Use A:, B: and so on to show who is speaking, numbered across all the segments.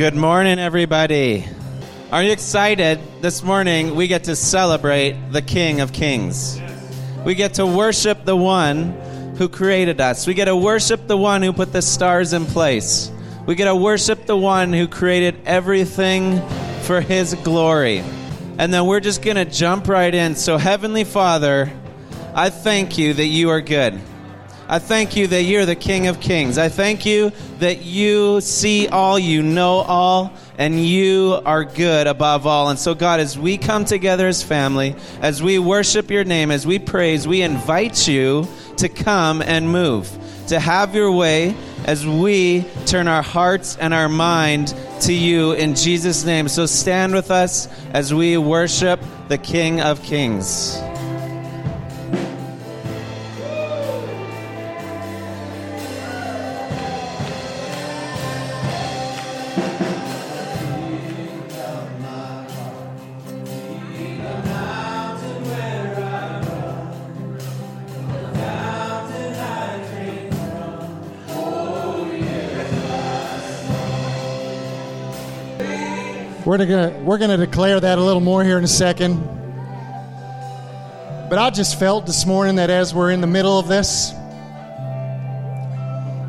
A: Good morning, everybody. Are you excited? This morning we get to celebrate the King of Kings. We get to worship the one who created us. We get to worship the one who put the stars in place. We get to worship the one who created everything for his glory. And then we're just going to jump right in. So, Heavenly Father, I thank you that you are good. I thank you that you're the King of Kings. I thank you that you see all, you know all, and you are good above all. And so, God, as we come together as family, as we worship your name, as we praise, we invite you to come and move, to have your way as we turn our hearts and our mind to you in Jesus' name. So, stand with us as we worship the King of Kings.
B: Gonna we're gonna declare that a little more here in a second. But I just felt this morning that as we're in the middle of this,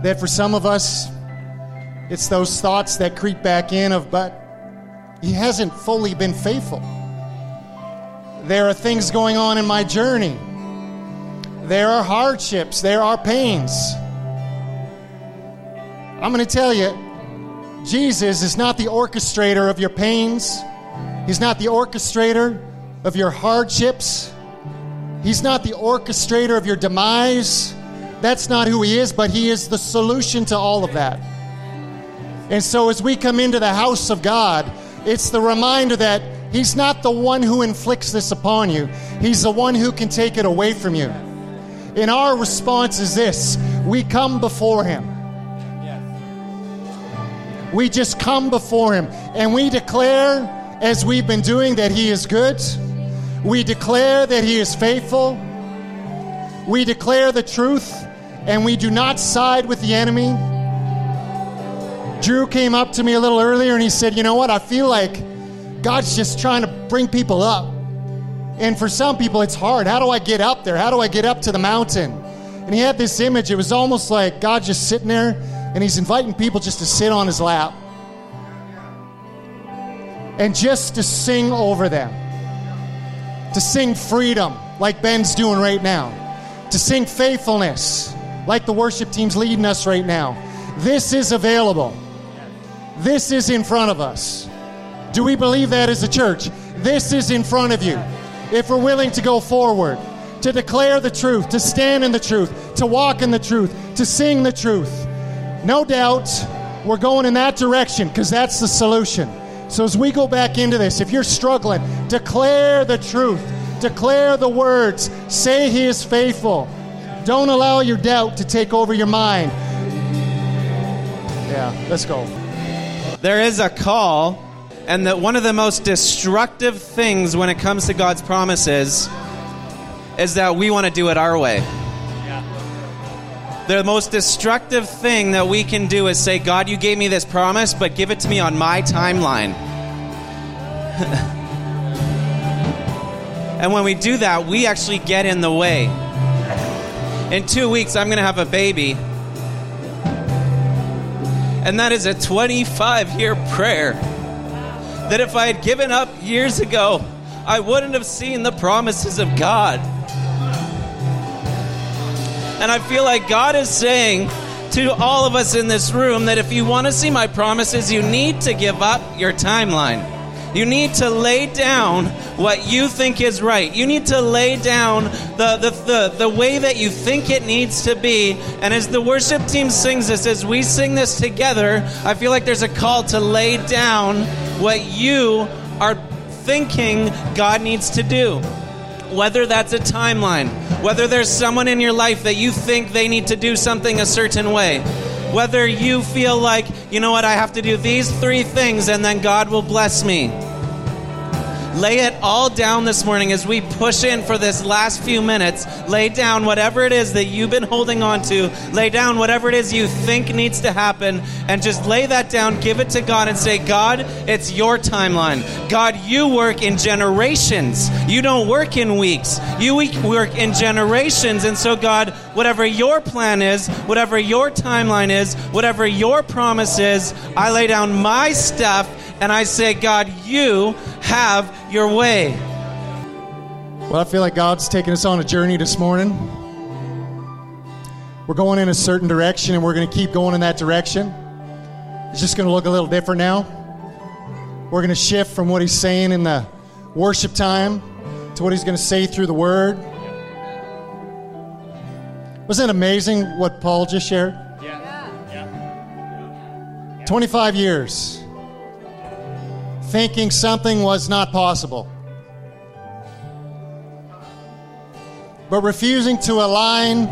B: that for some of us, it's those thoughts that creep back in of, but he hasn't fully been faithful. There are things going on in my journey. There are hardships. There are pains. I'm going to tell you, Jesus is not the orchestrator of your pains. He's not the orchestrator of your hardships. He's not the orchestrator of your demise. That's not who He is, but He is the solution to all of that. And so as we come into the house of God, it's the reminder that He's not the one who inflicts this upon you, He's the one who can take it away from you. And our response is this we come before Him. We just come before Him and we declare, as we've been doing, that He is good. We declare that He is faithful. We declare the truth and we do not side with the enemy. Drew came up to me a little earlier and he said, You know what? I feel like God's just trying to bring people up. And for some people, it's hard. How do I get up there? How do I get up to the mountain? And he had this image. It was almost like God just sitting there and he's inviting people just to sit on his lap and just to sing over them, to sing freedom like Ben's doing right now, to sing faithfulness like the worship team's leading us right now. This is available. This is in front of us. Do we believe that as a church? This is in front of you. If we're willing to go forward, to declare the truth, to stand in the truth, to walk in the truth, to sing the truth. No doubt we're going in that direction because that's the solution. So as we go back into this, if you're struggling, declare the truth, declare the words, say He is faithful. Don't allow your doubt to take over your mind. Yeah, let's go.
A: There is a call, and that one of the most destructive things when it comes to God's promises is that we want to do it our way. The most destructive thing that we can do is say, God, you gave me this promise, but give it to me on my timeline. and when we do that, we actually get in the way. In two weeks, I'm going to have a baby. And that is a 25 year prayer. That if I had given up years ago, I wouldn't have seen the promises of God. And I feel like God is saying to all of us in this room that if you want to see my promises, you need to give up your timeline. You need to lay down what you think is right. You need to lay down the, the, the, the, way that you think it needs to be. And as the worship team sings this, as we sing this together, I feel like there's a call to lay down what you are thinking God needs to do. Whether that's a timeline, whether there's someone in your life that you think they need to do something a certain way, whether you feel like, you know what, I have to do these three things and then God will bless me. Lay it all down this morning as we push in for this last few minutes. Lay down whatever it is that you've been holding on to. Lay down whatever it is you think needs to happen and just lay that down, give it to God, and say, God, it's your timeline. God, you work in generations. You don't work in weeks, you work in generations. And so, God, whatever your plan is, whatever your timeline is, whatever your promise is, I lay down my stuff and I say, God, you have your way.
B: Well, I feel like God's taking us on a journey this morning. We're going in a certain direction and we're going to keep going in that direction. It's just going to look a little different now. We're going to shift from what he's saying in the worship time to what he's going to say through the word. Wasn't it amazing what Paul just shared? Yeah. yeah. 25 years thinking something was not possible, but refusing to align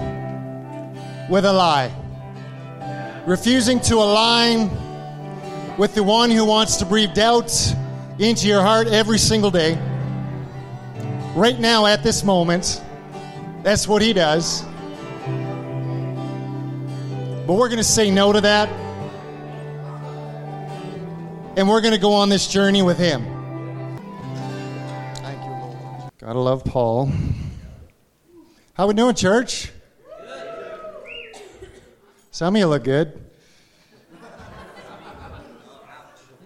B: with a lie, refusing to align with the one who wants to breathe doubt into your heart every single day. Right now, at this moment, that's what he does. But we're going to say no to that. And we're going to go on this journey with him. Thank you, Lord. Gotta love Paul. How we doing, church? Some of you look good.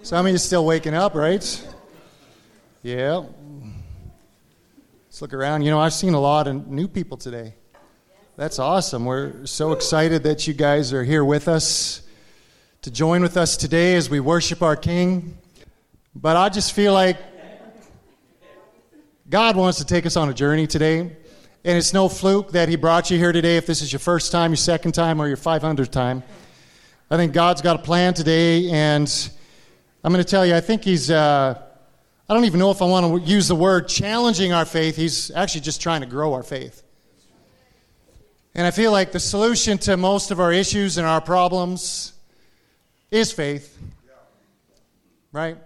B: Some of you still waking up, right? Yeah. Let's look around. You know, I've seen a lot of new people today. That's awesome. We're so excited that you guys are here with us to join with us today as we worship our King. But I just feel like God wants to take us on a journey today. And it's no fluke that He brought you here today if this is your first time, your second time, or your 500th time. I think God's got a plan today, and I'm going to tell you, I think he's, uh, I don't even know if I want to use the word challenging our faith. He's actually just trying to grow our faith. And I feel like the solution to most of our issues and our problems is faith. Right?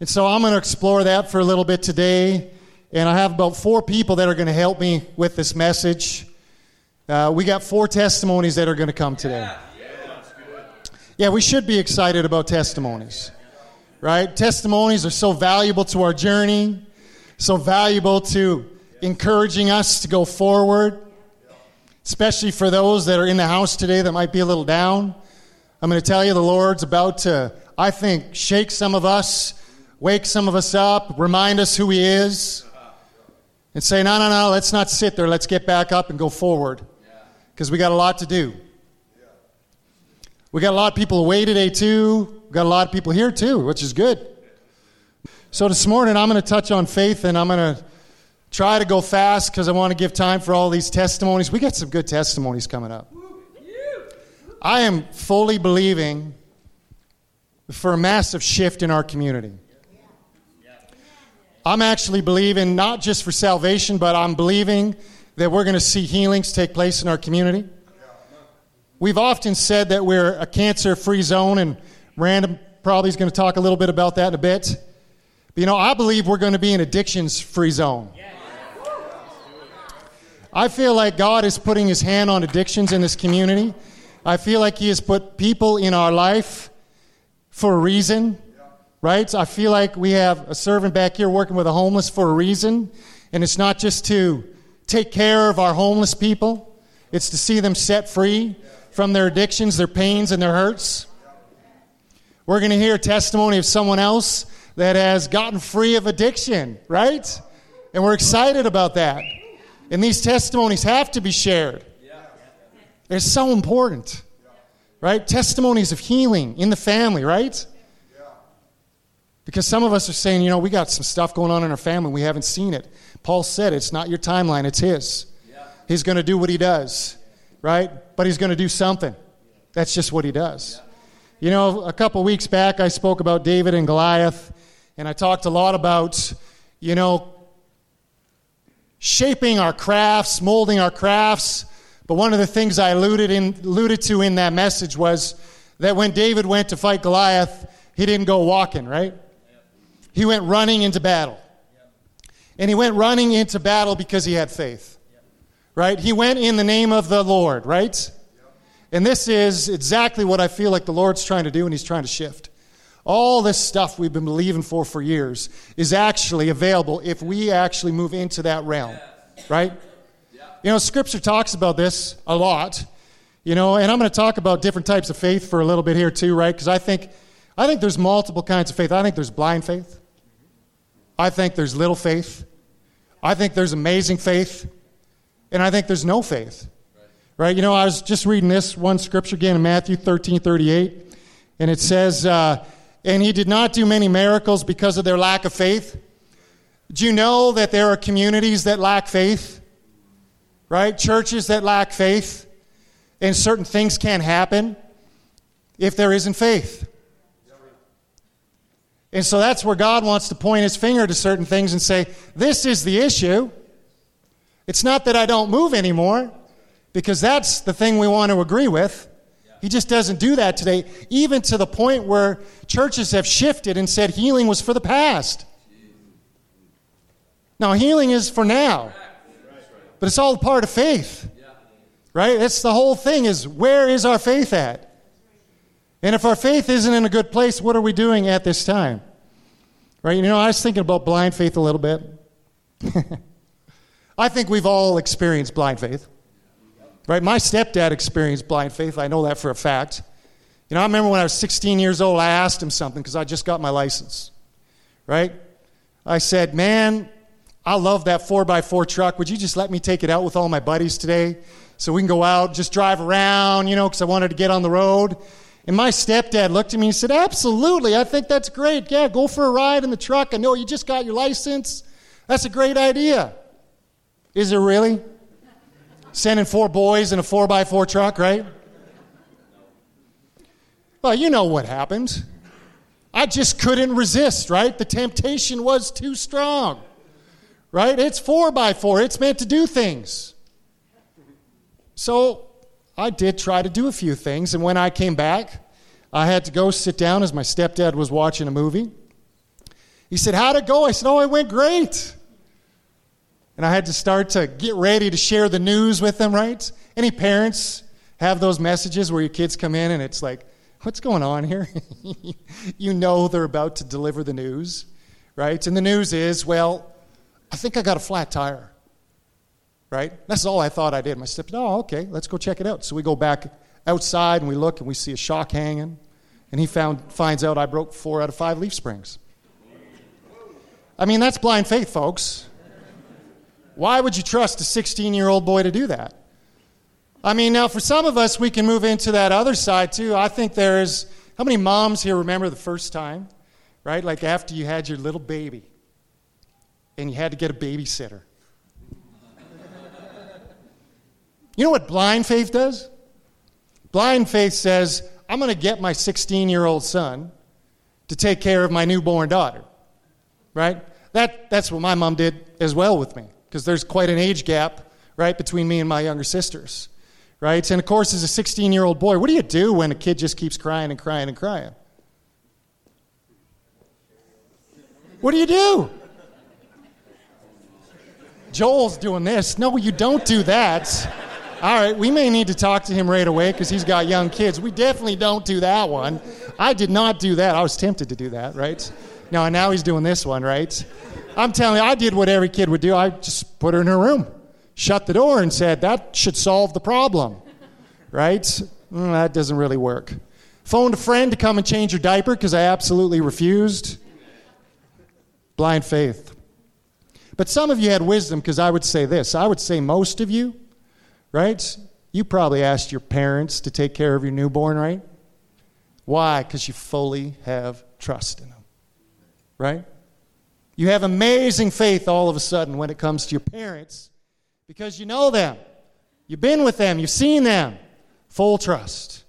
B: And so I'm going to explore that for a little bit today. And I have about four people that are going to help me with this message. Uh, we got four testimonies that are going to come today. Yeah, we should be excited about testimonies, right? Testimonies are so valuable to our journey, so valuable to encouraging us to go forward, especially for those that are in the house today that might be a little down. I'm going to tell you the Lord's about to, I think, shake some of us, wake some of us up, remind us who He is, and say, no, no, no, let's not sit there. Let's get back up and go forward because we got a lot to do. We got a lot of people away today, too. We got a lot of people here, too, which is good. So this morning, I'm going to touch on faith and I'm going to try to go fast because I want to give time for all these testimonies. We got some good testimonies coming up. I am fully believing for a massive shift in our community. I'm actually believing not just for salvation, but I'm believing that we're going to see healings take place in our community. We've often said that we're a cancer free zone, and Random probably is going to talk a little bit about that in a bit. But you know, I believe we're going to be an addictions free zone. I feel like God is putting his hand on addictions in this community. I feel like he has put people in our life for a reason, right? So I feel like we have a servant back here working with a homeless for a reason. And it's not just to take care of our homeless people, it's to see them set free from their addictions, their pains, and their hurts. We're going to hear a testimony of someone else that has gotten free of addiction, right? And we're excited about that. And these testimonies have to be shared. They're so important, right? Testimonies of healing in the family, right? Because some of us are saying, you know, we got some stuff going on in our family, we haven't seen it. Paul said it's not your timeline, it's his. He's going to do what he does right? But he's going to do something. That's just what he does. You know, a couple weeks back, I spoke about David and Goliath, and I talked a lot about, you know, shaping our crafts, molding our crafts. But one of the things I alluded, in, alluded to in that message was that when David went to fight Goliath, he didn't go walking, right? He went running into battle. And he went running into battle because he had faith. Right? He went in the name of the Lord, right? And this is exactly what I feel like the Lord's trying to do and he's trying to shift. All this stuff we've been believing for for years is actually available if we actually move into that realm, right? You know, Scripture talks about this a lot, you know, and I'm going to talk about different types of faith for a little bit here too, right? Because I think, I think there's multiple kinds of faith. I think there's blind faith. I think there's little faith. I think there's amazing faith. And I think there's no faith. Right? You know, I was just reading this one scripture again in Matthew 13 38. And it says, uh, And he did not do many miracles because of their lack of faith. Do you know that there are communities that lack faith? Right? Churches that lack faith. And certain things can't happen if there isn't faith. And so that's where God wants to point his finger to certain things and say, This is the issue. It's not that I don't move anymore, because that's the thing we want to agree with. He just doesn't do that today, even to the point where churches have shifted and said healing was for the past. Now, healing is for now, but it's all part of faith. Right? It's the whole thing is where is our faith at? And if our faith isn't in a good place, what are we doing at this time? Right? You know, I was thinking about blind faith a little bit. I think we've all experienced blind faith. Right? My stepdad experienced blind faith. I know that for a fact. You know, I remember when I was 16 years old, I asked him something because I just got my license. Right? I said, Man, I love that 4x4 truck. Would you just let me take it out with all my buddies today so we can go out, just drive around, you know, because I wanted to get on the road? And my stepdad looked at me and said, Absolutely. I think that's great. Yeah, go for a ride in the truck. I know you just got your license. That's a great idea. Is it really? Sending four boys in a 4x4 truck, right? Well, you know what happened. I just couldn't resist, right? The temptation was too strong, right? It's four by four, it's meant to do things. So I did try to do a few things, and when I came back, I had to go sit down as my stepdad was watching a movie. He said, How'd it go? I said, Oh, it went great. And I had to start to get ready to share the news with them, right? Any parents have those messages where your kids come in and it's like, what's going on here? you know they're about to deliver the news, right? And the news is, well, I think I got a flat tire, right? That's all I thought I did. My step, oh, okay, let's go check it out. So we go back outside and we look and we see a shock hanging. And he found, finds out I broke four out of five leaf springs. I mean, that's blind faith, folks. Why would you trust a 16 year old boy to do that? I mean, now for some of us, we can move into that other side too. I think there's, how many moms here remember the first time, right? Like after you had your little baby and you had to get a babysitter. you know what blind faith does? Blind faith says, I'm going to get my 16 year old son to take care of my newborn daughter, right? That, that's what my mom did as well with me because there's quite an age gap, right, between me and my younger sisters, right? And of course, as a 16 year old boy, what do you do when a kid just keeps crying and crying and crying? What do you do? Joel's doing this. No, you don't do that. All right, we may need to talk to him right away because he's got young kids. We definitely don't do that one. I did not do that. I was tempted to do that, right? No, now he's doing this one, right? I'm telling you, I did what every kid would do. I just put her in her room, shut the door, and said, that should solve the problem. Right? Mm, that doesn't really work. Phoned a friend to come and change her diaper because I absolutely refused. Blind faith. But some of you had wisdom because I would say this. I would say most of you, right? You probably asked your parents to take care of your newborn, right? Why? Because you fully have trust in them, right? You have amazing faith all of a sudden when it comes to your parents because you know them. You've been with them, you've seen them. Full trust.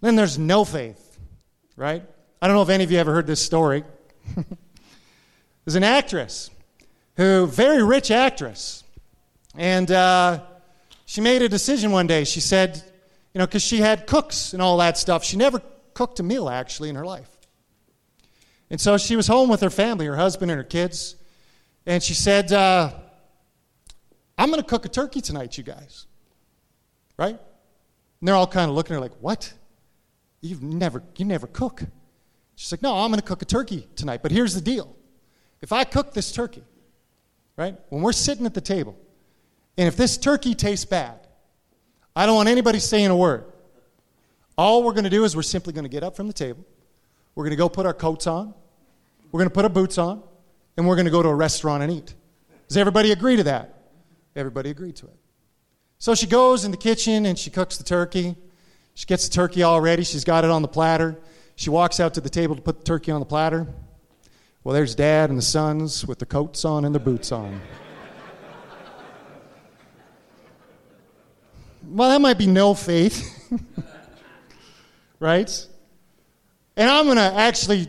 B: Then there's no faith, right? I don't know if any of you ever heard this story. There's an actress who, very rich actress, and uh, she made a decision one day. She said, you know, because she had cooks and all that stuff. She never cooked a meal actually in her life. And so she was home with her family, her husband and her kids. And she said, uh, I'm going to cook a turkey tonight, you guys. Right? And they're all kind of looking at her like, What? You've never, you never cook. She's like, No, I'm going to cook a turkey tonight. But here's the deal if I cook this turkey, right, when we're sitting at the table, and if this turkey tastes bad, I don't want anybody saying a word. All we're going to do is we're simply going to get up from the table. We're going to go put our coats on. We're going to put our boots on. And we're going to go to a restaurant and eat. Does everybody agree to that? Everybody agreed to it. So she goes in the kitchen and she cooks the turkey. She gets the turkey all ready. She's got it on the platter. She walks out to the table to put the turkey on the platter. Well, there's dad and the sons with their coats on and their boots on. well, that might be no faith. right? And I'm going to actually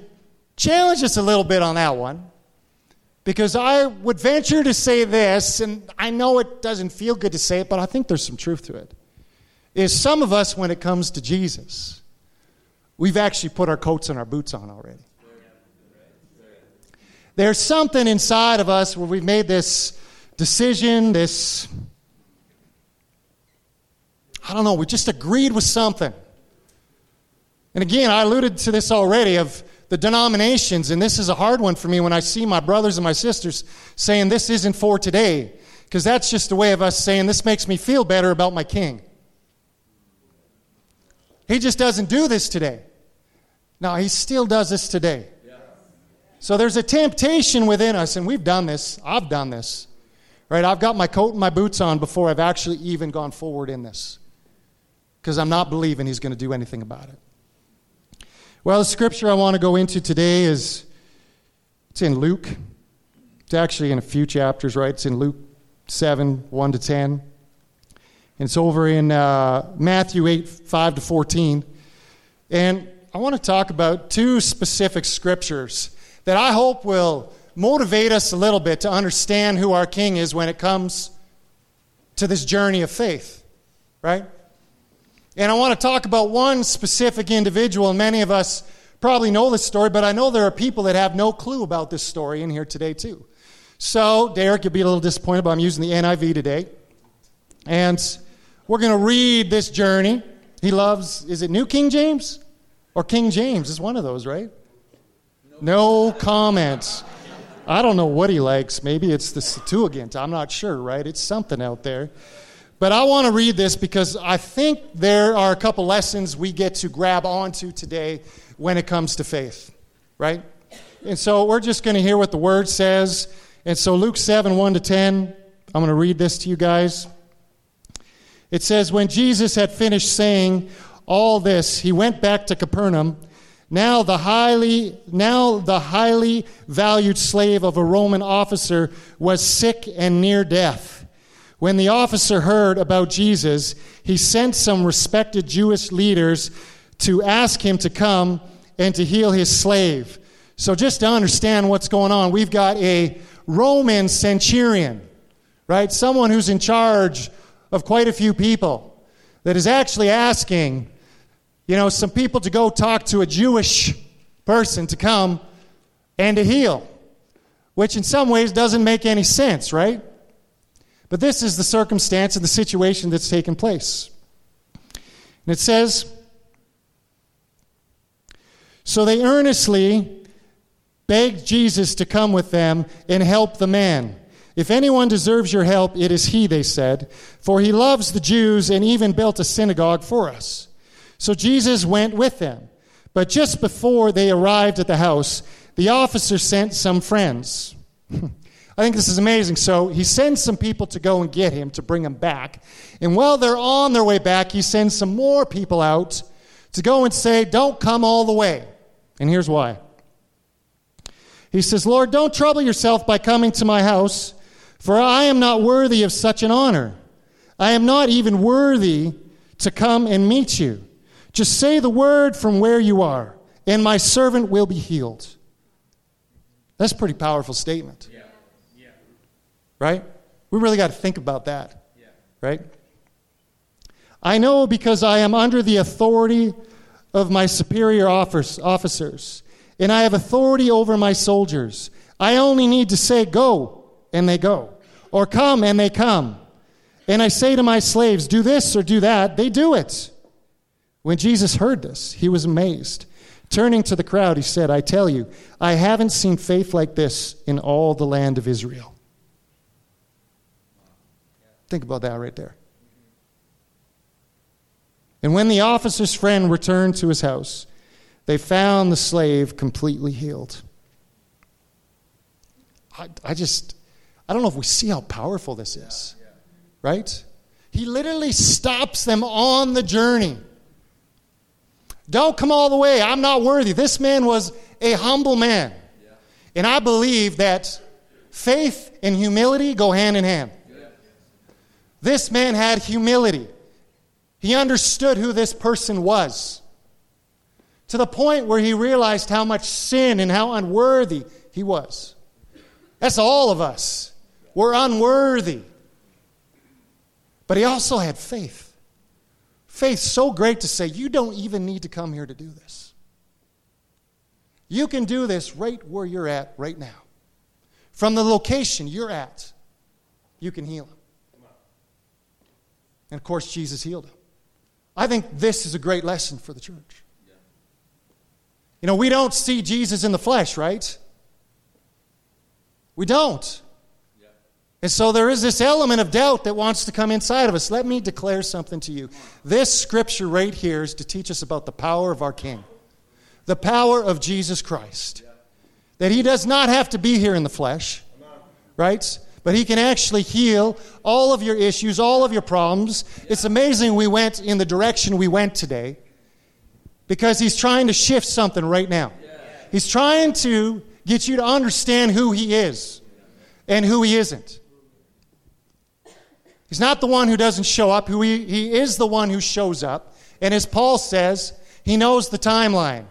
B: challenge us a little bit on that one because I would venture to say this, and I know it doesn't feel good to say it, but I think there's some truth to it. Is some of us, when it comes to Jesus, we've actually put our coats and our boots on already. There's something inside of us where we've made this decision, this, I don't know, we just agreed with something. And again, I alluded to this already of the denominations, and this is a hard one for me when I see my brothers and my sisters saying this isn't for today, because that's just a way of us saying this makes me feel better about my king. He just doesn't do this today. No, he still does this today. So there's a temptation within us, and we've done this. I've done this. Right? I've got my coat and my boots on before I've actually even gone forward in this. Because I'm not believing he's going to do anything about it. Well, the scripture I want to go into today is it's in Luke. It's actually in a few chapters, right? It's in Luke 7, 1 to 10. And it's over in uh, Matthew 8, 5 to 14. And I want to talk about two specific scriptures that I hope will motivate us a little bit to understand who our King is when it comes to this journey of faith, right? And I want to talk about one specific individual, and many of us probably know this story, but I know there are people that have no clue about this story in here today, too. So, Derek, you'll be a little disappointed, but I'm using the NIV today. And we're going to read this journey. He loves, is it New King James? Or King James? It's one of those, right? No comments. I don't know what he likes. Maybe it's the Septuagint. I'm not sure, right? It's something out there. But I want to read this because I think there are a couple lessons we get to grab onto today when it comes to faith, right? And so we're just going to hear what the word says. And so Luke 7 1 to 10, I'm going to read this to you guys. It says, When Jesus had finished saying all this, he went back to Capernaum. Now the highly now the highly valued slave of a Roman officer was sick and near death. When the officer heard about Jesus, he sent some respected Jewish leaders to ask him to come and to heal his slave. So, just to understand what's going on, we've got a Roman centurion, right? Someone who's in charge of quite a few people that is actually asking, you know, some people to go talk to a Jewish person to come and to heal, which in some ways doesn't make any sense, right? But this is the circumstance and the situation that's taken place. And it says, So they earnestly begged Jesus to come with them and help the man. If anyone deserves your help, it is he, they said, for he loves the Jews and even built a synagogue for us. So Jesus went with them. But just before they arrived at the house, the officer sent some friends. I think this is amazing. So he sends some people to go and get him to bring him back. And while they're on their way back, he sends some more people out to go and say, Don't come all the way. And here's why. He says, Lord, don't trouble yourself by coming to my house, for I am not worthy of such an honor. I am not even worthy to come and meet you. Just say the word from where you are, and my servant will be healed. That's a pretty powerful statement. Yeah right? We really got to think about that, yeah. right? I know because I am under the authority of my superior officers, and I have authority over my soldiers. I only need to say, Go, and they go, or come, and they come. And I say to my slaves, Do this or do that, they do it. When Jesus heard this, he was amazed. Turning to the crowd, he said, I tell you, I haven't seen faith like this in all the land of Israel. Think about that right there. And when the officer's friend returned to his house, they found the slave completely healed. I, I just, I don't know if we see how powerful this is, right? He literally stops them on the journey. Don't come all the way. I'm not worthy. This man was a humble man. And I believe that faith and humility go hand in hand. This man had humility. He understood who this person was to the point where he realized how much sin and how unworthy he was. That's all of us. We're unworthy. But he also had faith. Faith so great to say, you don't even need to come here to do this. You can do this right where you're at right now. From the location you're at, you can heal him. And of course, Jesus healed him. I think this is a great lesson for the church. You know, we don't see Jesus in the flesh, right? We don't. And so there is this element of doubt that wants to come inside of us. Let me declare something to you. This scripture right here is to teach us about the power of our King, the power of Jesus Christ. That he does not have to be here in the flesh, right? But he can actually heal all of your issues, all of your problems. It's amazing we went in the direction we went today because he's trying to shift something right now. He's trying to get you to understand who he is and who he isn't. He's not the one who doesn't show up, who he, he is the one who shows up. And as Paul says, he knows the timeline.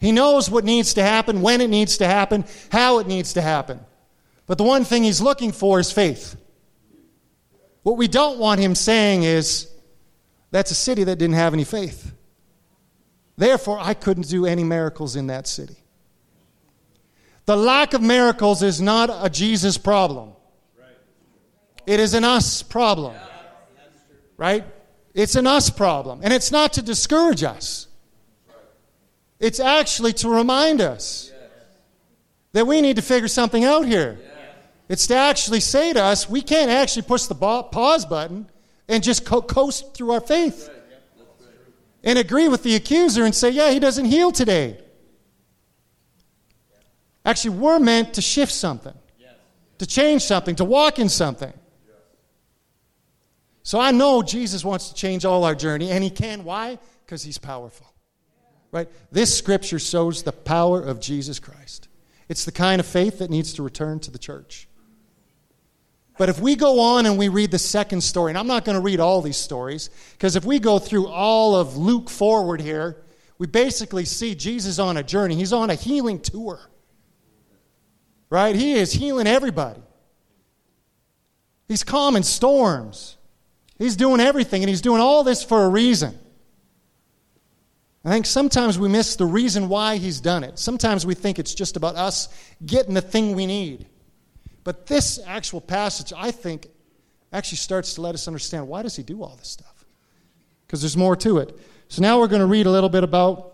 B: He knows what needs to happen, when it needs to happen, how it needs to happen. But the one thing he's looking for is faith. What we don't want him saying is, that's a city that didn't have any faith. Therefore, I couldn't do any miracles in that city. The lack of miracles is not a Jesus problem. It is an us problem. Right? It's an us problem. And it's not to discourage us, it's actually to remind us that we need to figure something out here. It's to actually say to us, we can't actually push the pause button and just co- coast through our faith and agree with the accuser and say, yeah, he doesn't heal today. Actually, we're meant to shift something, to change something, to walk in something. So I know Jesus wants to change all our journey, and he can. Why? Because he's powerful. Right? This scripture shows the power of Jesus Christ. It's the kind of faith that needs to return to the church. But if we go on and we read the second story, and I'm not going to read all these stories, because if we go through all of Luke forward here, we basically see Jesus on a journey. He's on a healing tour. Right? He is healing everybody. He's calming storms. He's doing everything, and he's doing all this for a reason. I think sometimes we miss the reason why he's done it. Sometimes we think it's just about us getting the thing we need. But this actual passage, I think, actually starts to let us understand why does he do all this stuff? Because there's more to it. So now we're going to read a little bit about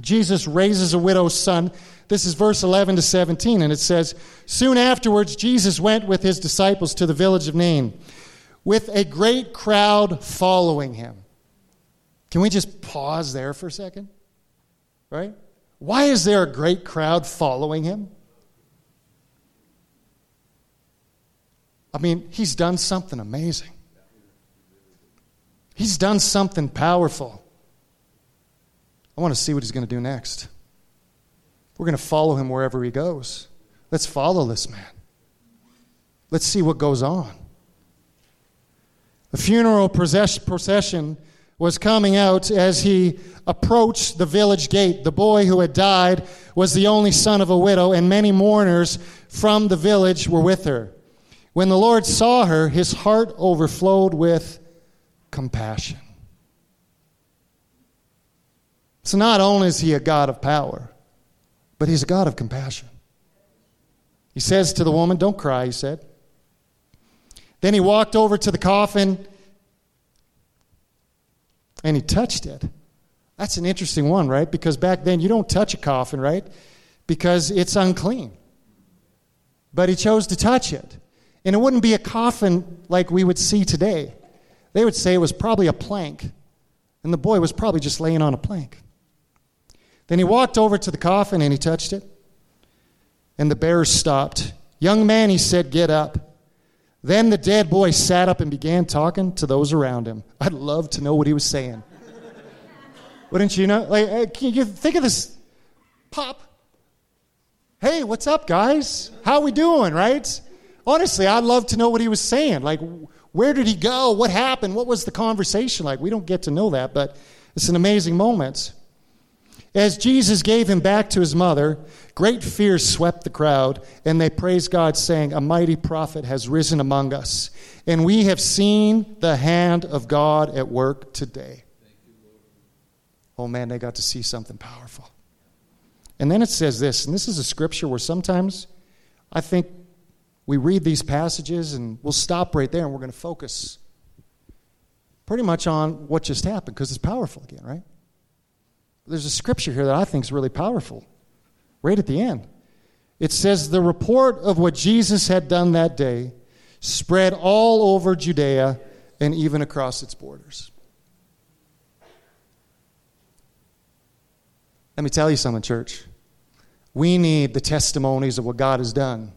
B: Jesus raises a widow's son. This is verse 11 to 17, and it says, Soon afterwards, Jesus went with his disciples to the village of Nain with a great crowd following him. Can we just pause there for a second? Right? Why is there a great crowd following him? I mean, he's done something amazing. He's done something powerful. I want to see what he's going to do next. We're going to follow him wherever he goes. Let's follow this man. Let's see what goes on. The funeral procession was coming out as he approached the village gate. The boy who had died was the only son of a widow, and many mourners from the village were with her. When the Lord saw her, his heart overflowed with compassion. So not only is he a God of power, but he's a God of compassion. He says to the woman, Don't cry, he said. Then he walked over to the coffin and he touched it. That's an interesting one, right? Because back then you don't touch a coffin, right? Because it's unclean. But he chose to touch it. And it wouldn't be a coffin like we would see today. They would say it was probably a plank. And the boy was probably just laying on a plank. Then he walked over to the coffin and he touched it. And the bearers stopped. Young man, he said, get up. Then the dead boy sat up and began talking to those around him. I'd love to know what he was saying. Wouldn't you know? Like, can you think of this? Pop. Hey, what's up, guys? How are we doing, right? Honestly, I'd love to know what he was saying. Like, where did he go? What happened? What was the conversation like? We don't get to know that, but it's an amazing moment. As Jesus gave him back to his mother, great fear swept the crowd, and they praised God, saying, A mighty prophet has risen among us, and we have seen the hand of God at work today. Oh man, they got to see something powerful. And then it says this, and this is a scripture where sometimes I think we read these passages and we'll stop right there and we're going to focus pretty much on what just happened because it's powerful again, right? There's a scripture here that I think is really powerful, right at the end. It says, The report of what Jesus had done that day spread all over Judea and even across its borders. Let me tell you something, church. We need the testimonies of what God has done.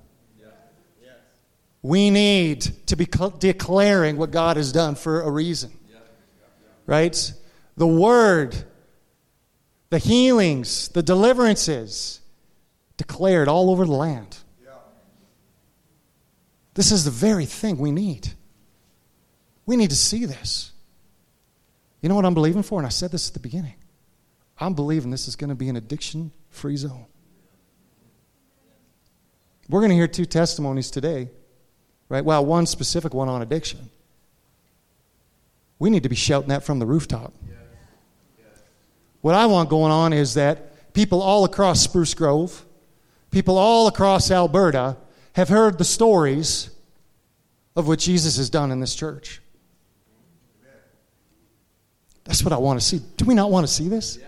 B: We need to be declaring what God has done for a reason. Right? The Word the healings, the deliverances declared all over the land. This is the very thing we need. We need to see this. You know what I'm believing for? And I said this at the beginning. I'm believing this is going to be an addiction free zone. We're going to hear two testimonies today, right? Well, one specific one on addiction. We need to be shouting that from the rooftop. Yeah. What I want going on is that people all across Spruce Grove, people all across Alberta, have heard the stories of what Jesus has done in this church. That's what I want to see. Do we not want to see this?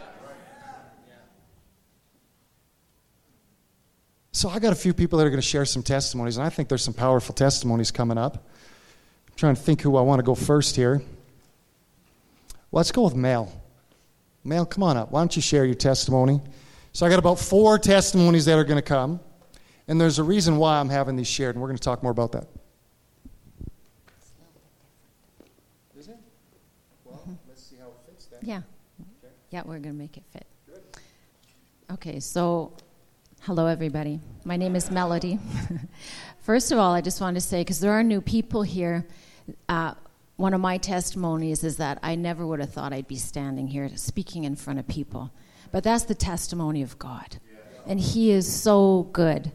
B: So I got a few people that are going to share some testimonies, and I think there's some powerful testimonies coming up. I'm trying to think who I want to go first here. Well, let's go with Mel. Mel, come on up. Why don't you share your testimony? So I got about four testimonies that are going to come, and there's a reason why I'm having these shared, and we're going to talk more about that.
C: Is it? Well, mm-hmm. let's see how it fits then. Yeah. Okay. Yeah, we're going to make it fit. Good. Okay, so hello, everybody. My name is Melody. First of all, I just want to say, because there are new people here, uh, one of my testimonies is that I never would have thought I'd be standing here speaking in front of people. But that's the testimony of God. And He is so good.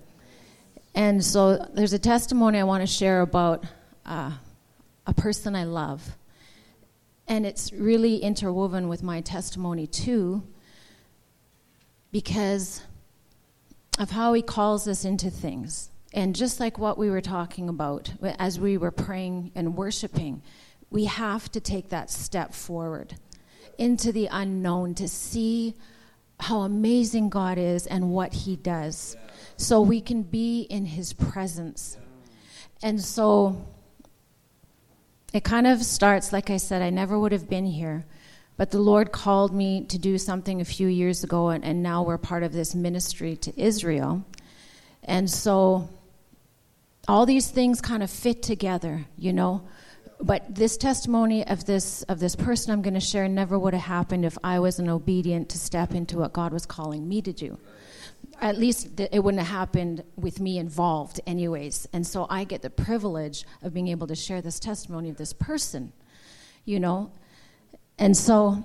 C: And so there's a testimony I want to share about uh, a person I love. And it's really interwoven with my testimony too, because of how He calls us into things. And just like what we were talking about as we were praying and worshiping, we have to take that step forward into the unknown to see how amazing God is and what He does so we can be in His presence. And so it kind of starts, like I said, I never would have been here. But the Lord called me to do something a few years ago, and, and now we're part of this ministry to Israel. And so all these things kind of fit together, you know but this testimony of this of this person I'm going to share never would have happened if I wasn't obedient to step into what God was calling me to do. At least it wouldn't have happened with me involved, anyways. And so I get the privilege of being able to share this testimony of this person, you know. And so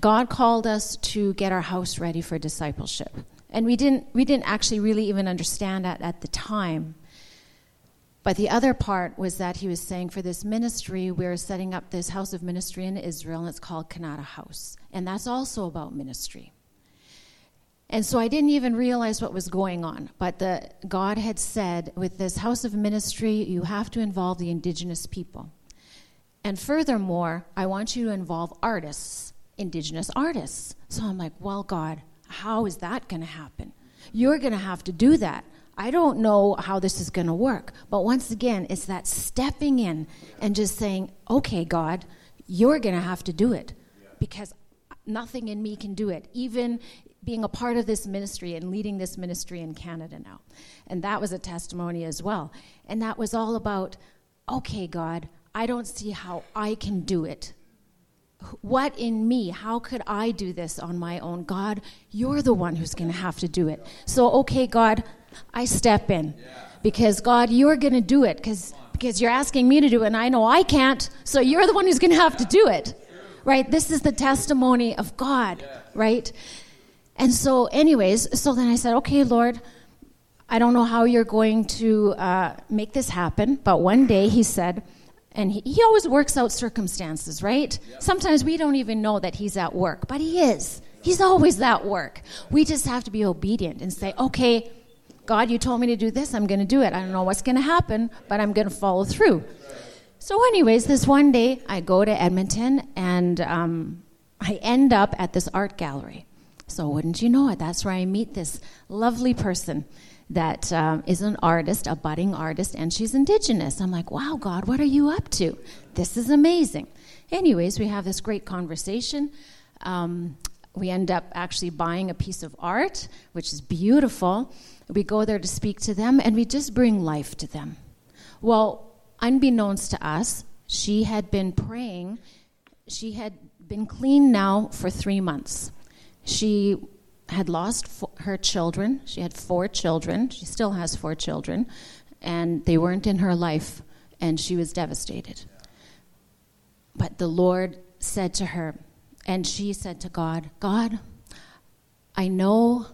C: God called us to get our house ready for discipleship. And we didn't we didn't actually really even understand that at the time But the other part was that he was saying for this ministry, we're setting up this house of ministry in Israel, and it's called Kanata House. And that's also about ministry. And so I didn't even realize what was going on. But the, God had said, with this house of ministry, you have to involve the indigenous people. And furthermore, I want you to involve artists, indigenous artists. So I'm like, well, God, how is that going to happen? You're going to have to do that. I don't know how this is going to work. But once again, it's that stepping in and just saying, okay, God, you're going to have to do it because nothing in me can do it. Even being a part of this ministry and leading this ministry in Canada now. And that was a testimony as well. And that was all about, okay, God, I don't see how I can do it. What in me? How could I do this on my own? God, you're the one who's going to have to do it. So, okay, God, I step in. Because, God, you're going to do it because because you're asking me to do it, and I know I can't. So, you're the one who's going to have to do it. Right? This is the testimony of God, right? And so, anyways, so then I said, okay, Lord, I don't know how you're going to uh, make this happen, but one day he said, and he, he always works out circumstances, right? Yeah. Sometimes we don't even know that he's at work, but he is. He's always at work. We just have to be obedient and say, okay, God, you told me to do this, I'm going to do it. I don't know what's going to happen, but I'm going to follow through. So, anyways, this one day I go to Edmonton and um, I end up at this art gallery. So, wouldn't you know it? That's where I meet this lovely person that um, is an artist, a budding artist, and she's indigenous. I'm like, wow, God, what are you up to? This is amazing. Anyways, we have this great conversation. Um, we end up actually buying a piece of art, which is beautiful. We go there to speak to them, and we just bring life to them. Well, unbeknownst to us, she had been praying. She had been clean now for three months. She had lost her children. She had four children. She still has four children. And they weren't in her life, and she was devastated. But the Lord said to her, and she said to God, God, I know,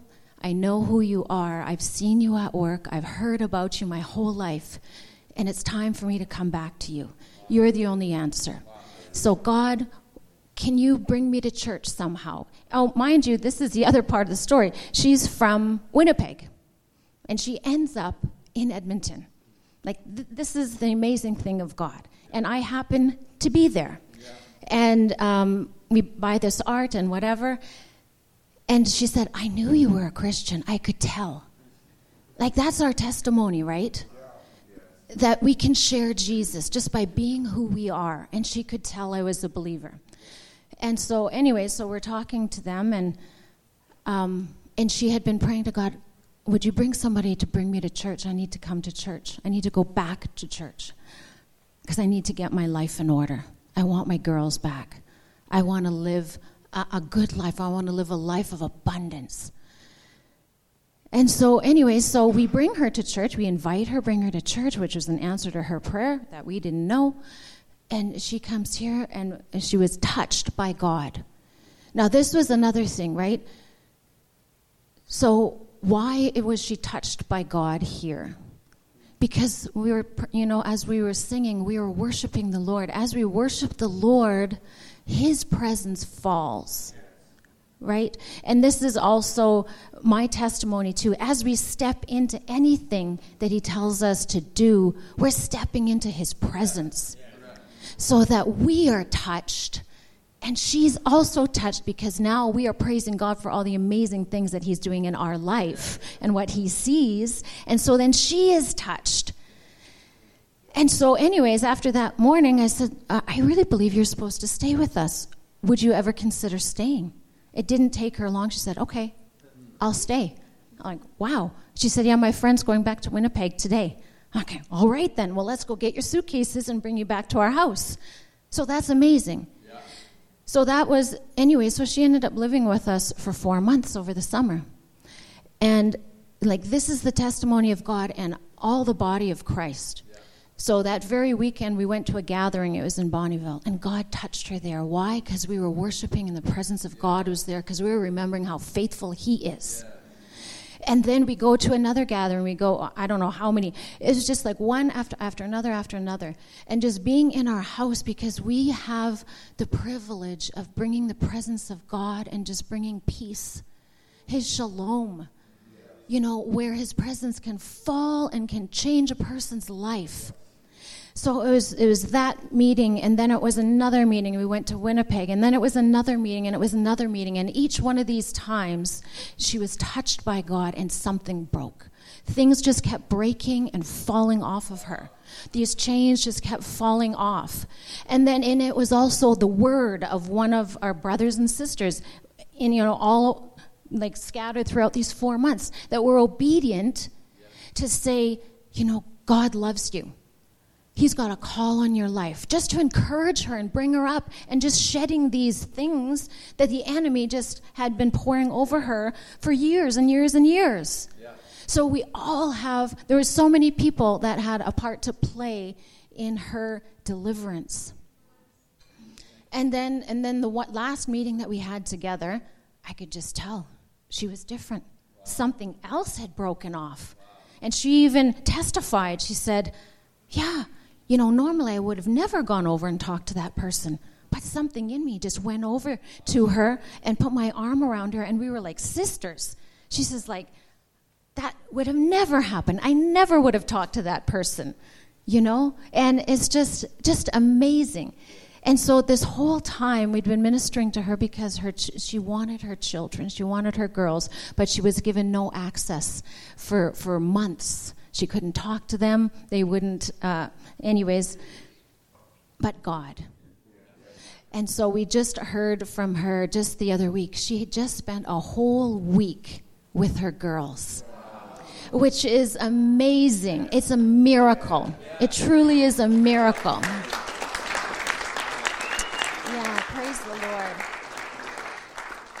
C: I know who you are. I've seen you at work. I've heard about you my whole life. And it's time for me to come back to you. You're the only answer. So, God, can you bring me to church somehow? Oh, mind you, this is the other part of the story. She's from Winnipeg, and she ends up in Edmonton. Like, th- this is the amazing thing of God. And I happen to be there. Yeah. And um, we buy this art and whatever. And she said, I knew you were a Christian. I could tell. Like, that's our testimony, right? that we can share Jesus just by being who we are. And she could tell I was a believer. And so, anyway, so we're talking to them, and um, and she had been praying to God, "Would you bring somebody to bring me to church? I need to come to church. I need to go back to church because I need to get my life in order. I want my girls back. I want to live a, a good life. I want to live a life of abundance." And so, anyway, so we bring her to church. We invite her, bring her to church, which was an answer to her prayer that we didn't know and she comes here and she was touched by God. Now, this was another thing, right? So, why was she touched by God here? Because we were, you know, as we were singing, we were worshiping the Lord. As we worship the Lord, His presence falls right? And this is also my testimony too. As we step into anything that He tells us to do, we're stepping into His presence so that we are touched. And she's also touched because now we are praising God for all the amazing things that He's doing in our life and what He sees. And so then she is touched. And so, anyways, after that morning, I said, uh, I really believe you're supposed to stay with us. Would you ever consider staying? It didn't take her long. She said, Okay, I'll stay. I'm like, wow. She said, Yeah, my friend's going back to Winnipeg today. Okay, all right then. Well, let's go get your suitcases and bring you back to our house. So that's amazing. So that was, anyway, so she ended up living with us for four months over the summer. And like, this is the testimony of God and all the body of Christ. Yeah. So that very weekend, we went to a gathering. It was in Bonnyville, and God touched her there. Why? Because we were worshiping, and the presence of God was there. Because we were remembering how faithful He is. Yeah. And then we go to another gathering. We go, I don't know how many. It's just like one after, after another after another. And just being in our house because we have the privilege of bringing the presence of God and just bringing peace, His shalom, you know, where His presence can fall and can change a person's life. So it was, it was that meeting, and then it was another meeting. We went to Winnipeg, and then it was another meeting, and it was another meeting. And each one of these times, she was touched by God, and something broke. Things just kept breaking and falling off of her. These chains just kept falling off. And then in it was also the word of one of our brothers and sisters, in you know, all like scattered throughout these four months, that were obedient to say, you know, God loves you. He's got a call on your life just to encourage her and bring her up and just shedding these things that the enemy just had been pouring over her for years and years and years. Yeah. So we all have, there were so many people that had a part to play in her deliverance. And then, and then the one, last meeting that we had together, I could just tell she was different. Wow. Something else had broken off. Wow. And she even testified. She said, Yeah, you know, normally I would have never gone over and talked to that person. But something in me just went over to her and put my arm around her, and we were like sisters. She says, like, that would have never happened. I never would have talked to that person, you know? And it's just just amazing. And so this whole time we'd been ministering to her because her she wanted her children, she wanted her girls, but she was given no access for for months. She couldn't talk to them. They wouldn't, uh, anyways. But God. And so we just heard from her just the other week. She had just spent a whole week with her girls, which is amazing. It's a miracle. It truly is a miracle. Yeah, praise the Lord.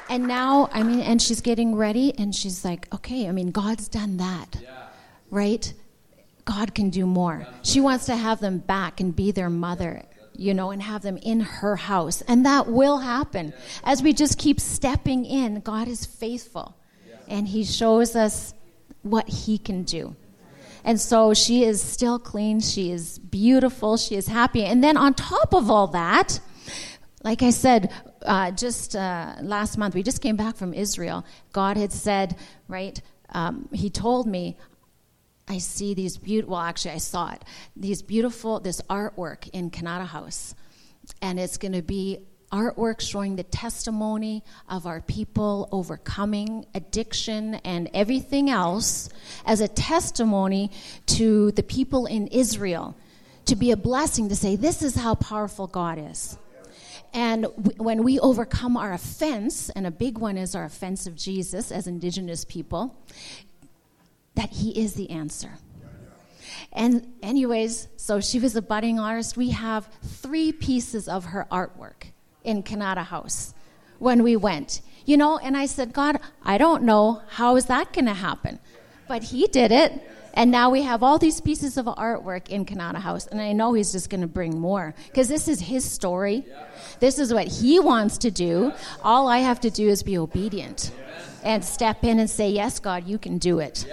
C: And now, I mean, and she's getting ready, and she's like, okay, I mean, God's done that. Yeah right? God can do more. She wants to have them back and be their mother, you know, and have them in her house. And that will happen. As we just keep stepping in, God is faithful. And He shows us what He can do. And so she is still clean. She is beautiful. She is happy. And then on top of all that, like I said, uh, just uh, last month, we just came back from Israel. God had said, right, um, He told me, I see these beautiful, well, actually, I saw it, these beautiful, this artwork in Kanata House. And it's going to be artwork showing the testimony of our people overcoming addiction and everything else as a testimony to the people in Israel to be a blessing to say, this is how powerful God is. And when we overcome our offense, and a big one is our offense of Jesus as Indigenous people, that He is the answer. And, anyways, so she was a budding artist. We have three pieces of her artwork in Kanata House when we went. You know, and I said, God, I don't know how is that going to happen, but He did it. And now we have all these pieces of artwork in Kanata House, and I know He's just going to bring more because this is His story. This is what He wants to do. All I have to do is be obedient and step in and say, Yes, God, you can do it.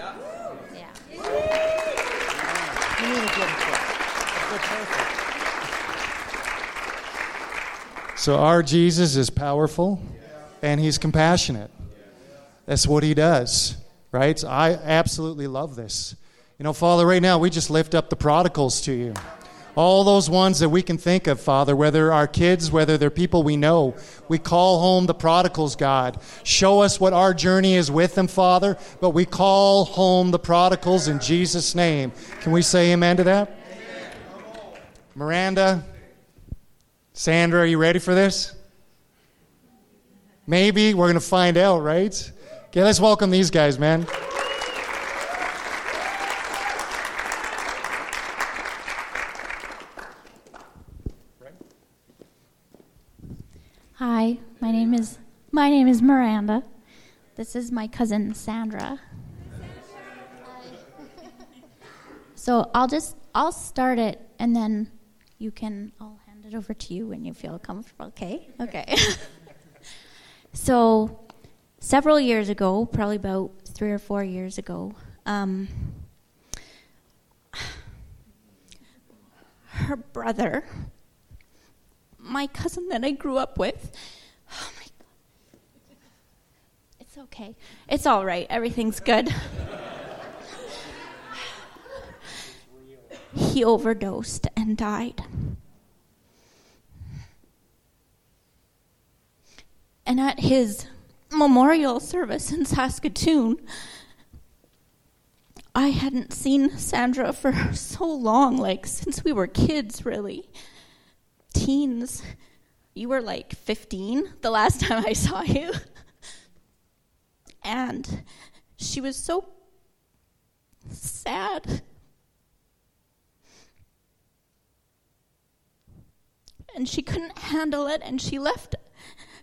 B: So our Jesus is powerful and he's compassionate. That's what he does, right? I absolutely love this. You know, Father, right now we just lift up the prodigals to you. All those ones that we can think of, Father, whether our kids, whether they're people we know, we call home the prodigals, God. Show us what our journey is with them, Father, but we call home the prodigals in Jesus' name. Can we say amen to that? Miranda, Sandra, are you ready for this? Maybe. We're going to find out, right? Okay, let's welcome these guys, man.
D: Hi, my name is my name is Miranda. This is my cousin Sandra. So I'll just I'll start it and then you can I'll hand it over to you when you feel comfortable. Okay? Okay. so several years ago, probably about three or four years ago. Um, her brother, my cousin that I grew up with. Oh my God. It's okay. It's all right. Everything's good. he overdosed and died. And at his memorial service in Saskatoon, I hadn't seen Sandra for so long, like since we were kids, really. Teens. You were like 15 the last time I saw you. and she was so sad. And she couldn't handle it, and she left.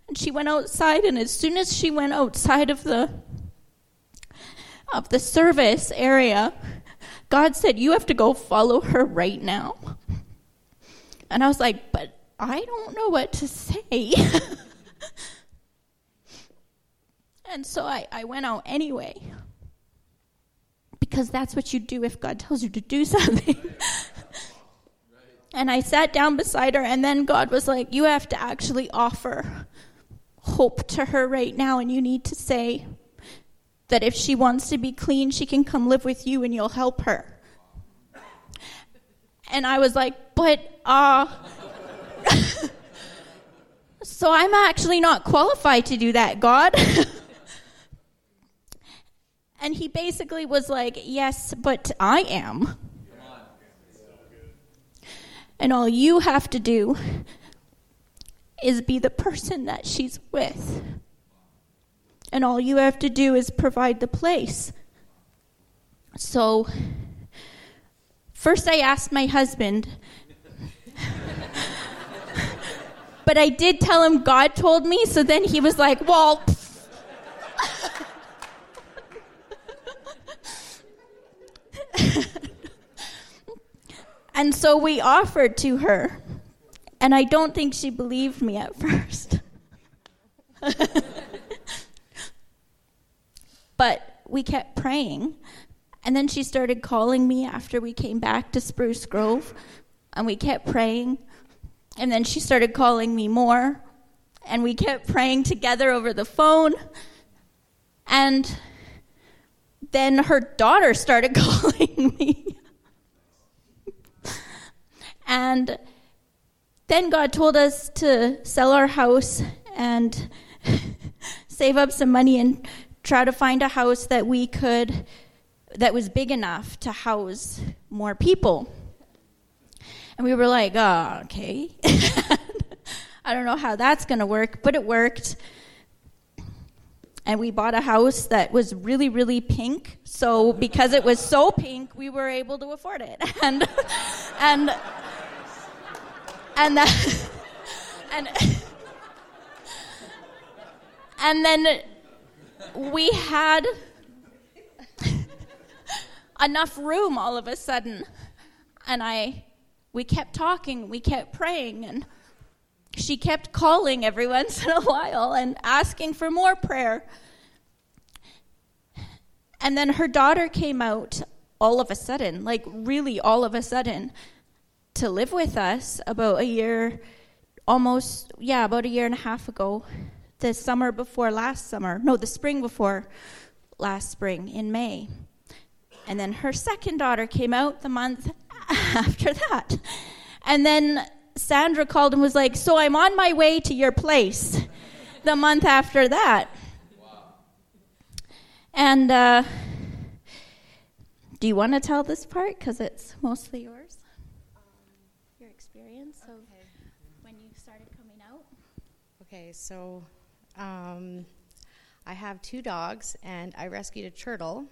D: And she went outside, and as soon as she went outside of the of the service area, God said, You have to go follow her right now. And I was like, But I don't know what to say. and so I, I went out anyway. Because that's what you do if God tells you to do something. and I sat down beside her, and then God was like, You have to actually offer hope to her right now, and you need to say, that if she wants to be clean, she can come live with you and you'll help her. And I was like, but, uh, so I'm actually not qualified to do that, God. and he basically was like, yes, but I am. And all you have to do is be the person that she's with and all you have to do is provide the place. So, first I asked my husband, but I did tell him God told me, so then he was like, well, and so we offered to her, and I don't think she believed me at first. But we kept praying. And then she started calling me after we came back to Spruce Grove. And we kept praying. And then she started calling me more. And we kept praying together over the phone. And then her daughter started calling me. and then God told us to sell our house and save up some money and try to find a house that we could that was big enough to house more people. And we were like, oh, okay. I don't know how that's going to work, but it worked. And we bought a house that was really, really pink. So because it was so pink, we were able to afford it. And and and that, and and then we had enough room all of a sudden. And I we kept talking, we kept praying and she kept calling every once in a while and asking for more prayer. And then her daughter came out all of a sudden, like really all of a sudden, to live with us about a year, almost, yeah, about a year and a half ago the summer before last summer, no, the spring before last spring in May. And then her second daughter came out the month after that. And then Sandra called and was like, So I'm on my way to your place the month after that. Wow. And uh, do you want to tell this part? Because it's mostly yours. Um, your experience of when you started coming out.
E: Okay, so um, I have two dogs, and I rescued a turtle.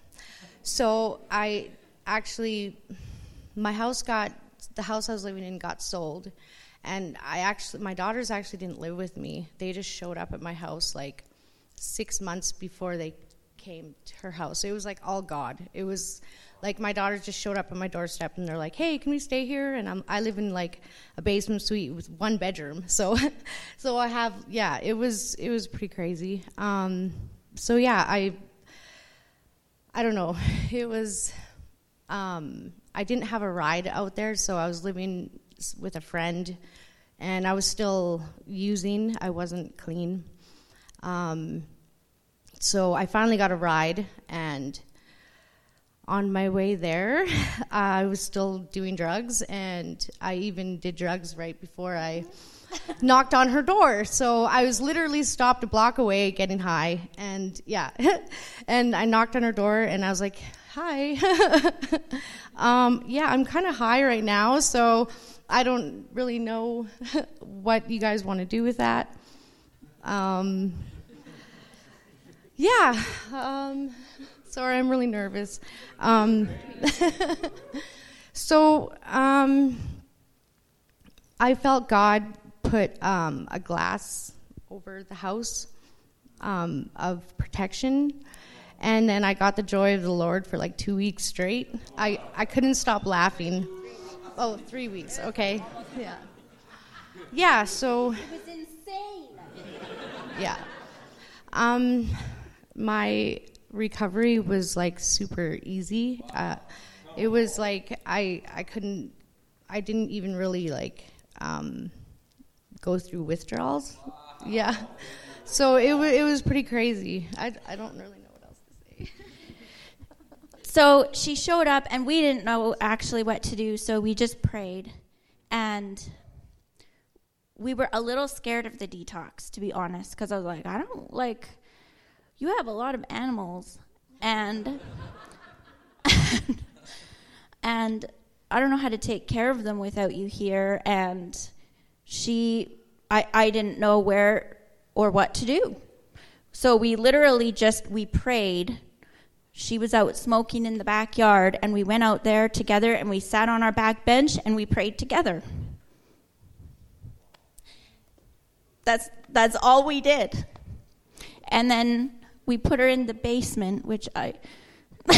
E: So I actually, my house got the house I was living in got sold, and I actually, my daughters actually didn't live with me. They just showed up at my house like six months before they came to her house. It was like all God. It was like my daughters just showed up at my doorstep and they're like, "Hey, can we stay here?" And I'm, I live in like a basement suite with one bedroom, so so I have yeah. It was it was pretty crazy. Um, so yeah, I I don't know. It was, um, I didn't have a ride out there, so I was living with a friend, and I was still using. I wasn't clean. Um, so I finally got a ride, and on my way there, I was still doing drugs, and I even did drugs right before I knocked on her door. So I was literally stopped a block away getting high, and yeah, and I knocked on her door, and I was like, "Hi, um, yeah, I'm kind of high right now, so I don't really know what you guys want to do with that." Um, yeah. Um, sorry, I'm really nervous. Um, so um, I felt God put um, a glass over the house of protection. And then I got the joy of the Lord for like two weeks straight. I, I couldn't stop laughing. Oh, three weeks. Okay. Yeah. Yeah, so. It was insane. Yeah. Um, my recovery was like super easy. Uh, it was like I I couldn't I didn't even really like um, go through withdrawals. Yeah, so it wa it was pretty crazy. I I don't really know what else to say.
D: So she showed up, and we didn't know actually what to do, so we just prayed. And we were a little scared of the detox, to be honest, because I was like, I don't like, you have a lot of animals, and, and I don't know how to take care of them without you here. And she, I, I didn't know where or what to do. So we literally just, we prayed she was out smoking in the backyard and we went out there together and we sat on our back bench and we prayed together. That's that's all we did. And then we put her in the basement which i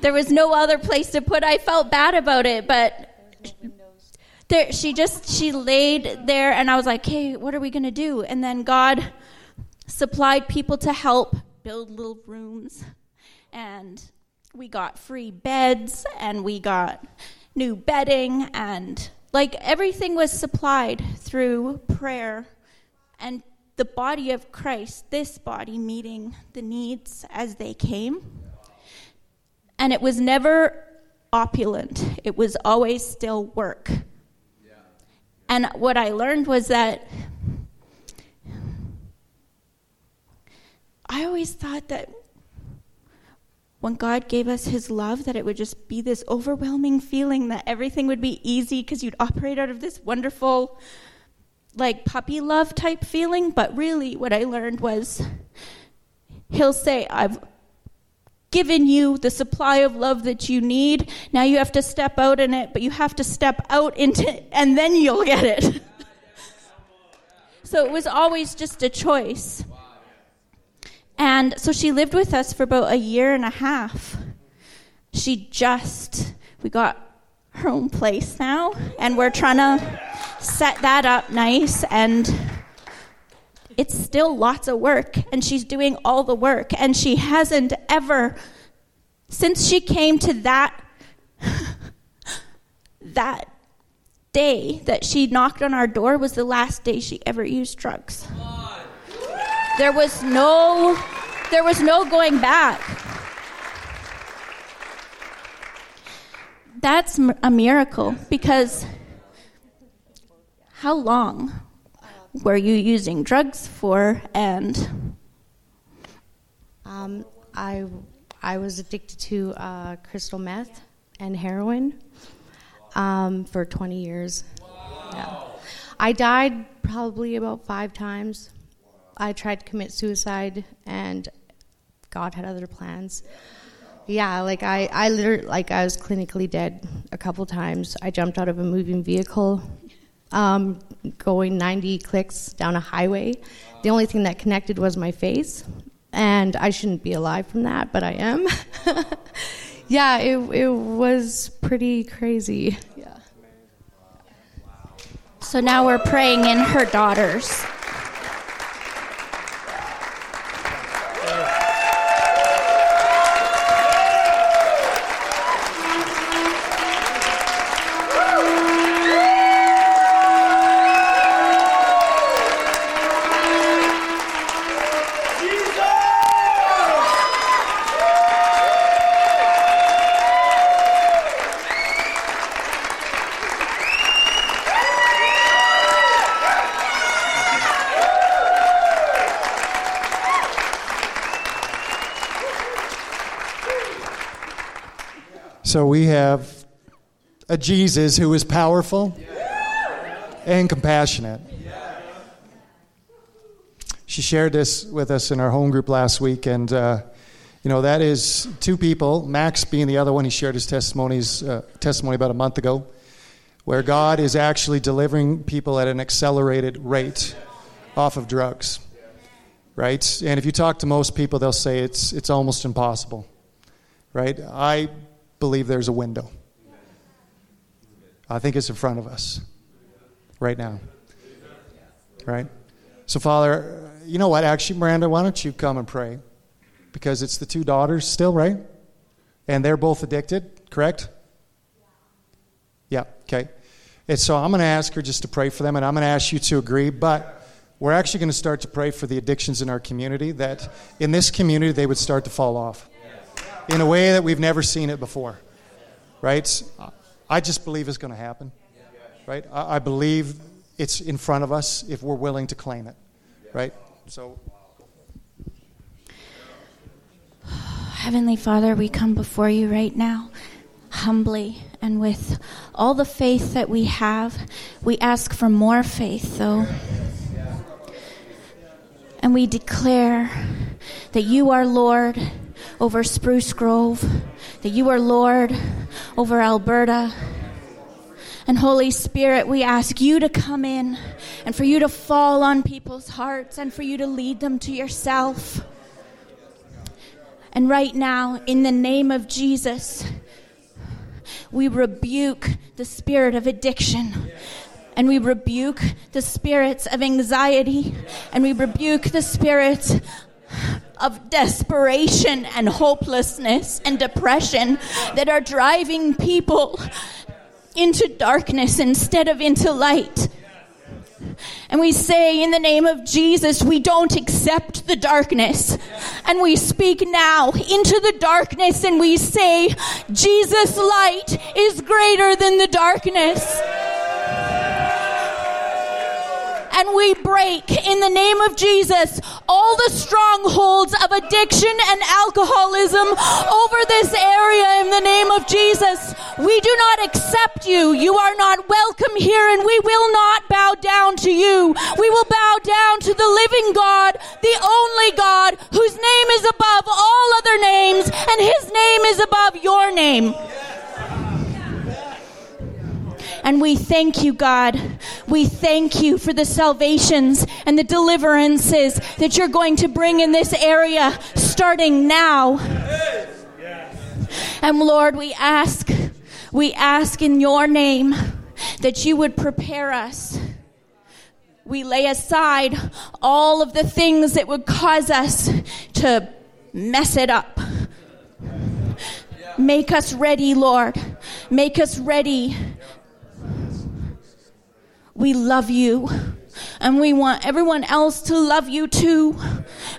D: there was no other place to put. I felt bad about it but there, she just she laid there and i was like hey what are we to do? And then god supplied people to help build little rooms and we got free beds and we got new bedding and like everything was supplied through prayer and the body of Christ, this body meeting the needs as they came. And it was never opulent, it was always still work. And what I learned was that I always thought that when God gave us his love, that it would just be this overwhelming feeling that everything would be easy because you'd operate out of this wonderful, like puppy love type feeling. But really, what I learned was he'll say, I've given you the supply of love that you need. Now you have to step out in it, but you have to step out into it, and then you'll get it. so it was always just a choice. And so she lived with us for about a year and a half. She just, we got her own place now, and we're trying to set that up nice. And it's still lots of work, and she's doing all the work. And she hasn't ever, since she came to that, that day that she knocked on our door was the last day she ever used drugs. There was no there was no going back. That's a miracle because how long were you using drugs for and
E: um, I I was addicted to uh, crystal meth and heroin um, for 20 years. Yeah. I died probably about five times. I tried to commit suicide, and God had other plans. Yeah, like I, I literally, like I was clinically dead a couple times. I jumped out of a moving vehicle, um, going 90 clicks down a highway. The only thing that connected was my face, and I shouldn't be alive from that, but I am. yeah, it it was pretty crazy. Yeah.
D: so now we're praying in her daughters.
B: So we have a Jesus who is powerful and compassionate. She shared this with us in our home group last week, and uh, you know that is two people. Max being the other one. He shared his testimonies uh, testimony about a month ago, where God is actually delivering people at an accelerated rate off of drugs, right? And if you talk to most people, they'll say it's it's almost impossible, right? I believe there's a window. I think it's in front of us right now, right? So, Father, you know what? Actually, Miranda, why don't you come and pray? Because it's the two daughters still, right? And they're both addicted, correct? Yeah, okay. And so I'm going to ask her just to pray for them, and I'm going to ask you to agree. But we're actually going to start to pray for the addictions in our community, that in this community they would start to fall off in a way that we've never seen it before, right? I just believe it's going to happen, right? I, believe it's in front of us if we're willing to claim it, right? So.
D: Heavenly Father, we come before you right now, humbly and with all the faith that we have. We ask for more faith, though. And we declare that you are Lord over Spruce Grove, that you are Lord over Alberta. And Holy Spirit, we ask you to come in and for you to fall on people's hearts and for you to lead them to yourself. And right now, in the name of Jesus, we rebuke the spirit of addiction. And we rebuke the spirits of anxiety. And we rebuke the spirits of desperation and hopelessness and depression that are driving people into darkness instead of into light. And we say, in the name of Jesus, we don't accept the darkness. And we speak now into the darkness and we say, Jesus' light is greater than the darkness and we break in the name of Jesus all the strongholds of addiction and alcoholism over this area in the name of Jesus. We do not accept you. You are not welcome here and we will not bow down to you. We will bow down to the living God, the only God whose name is above all other names and his name is above your name. And we thank you, God. We thank you for the salvations and the deliverances that you're going to bring in this area starting now. And Lord, we ask, we ask in your name that you would prepare us. We lay aside all of the things that would cause us to mess it up. Make us ready, Lord. Make us ready we love you. And we want everyone else to love you too.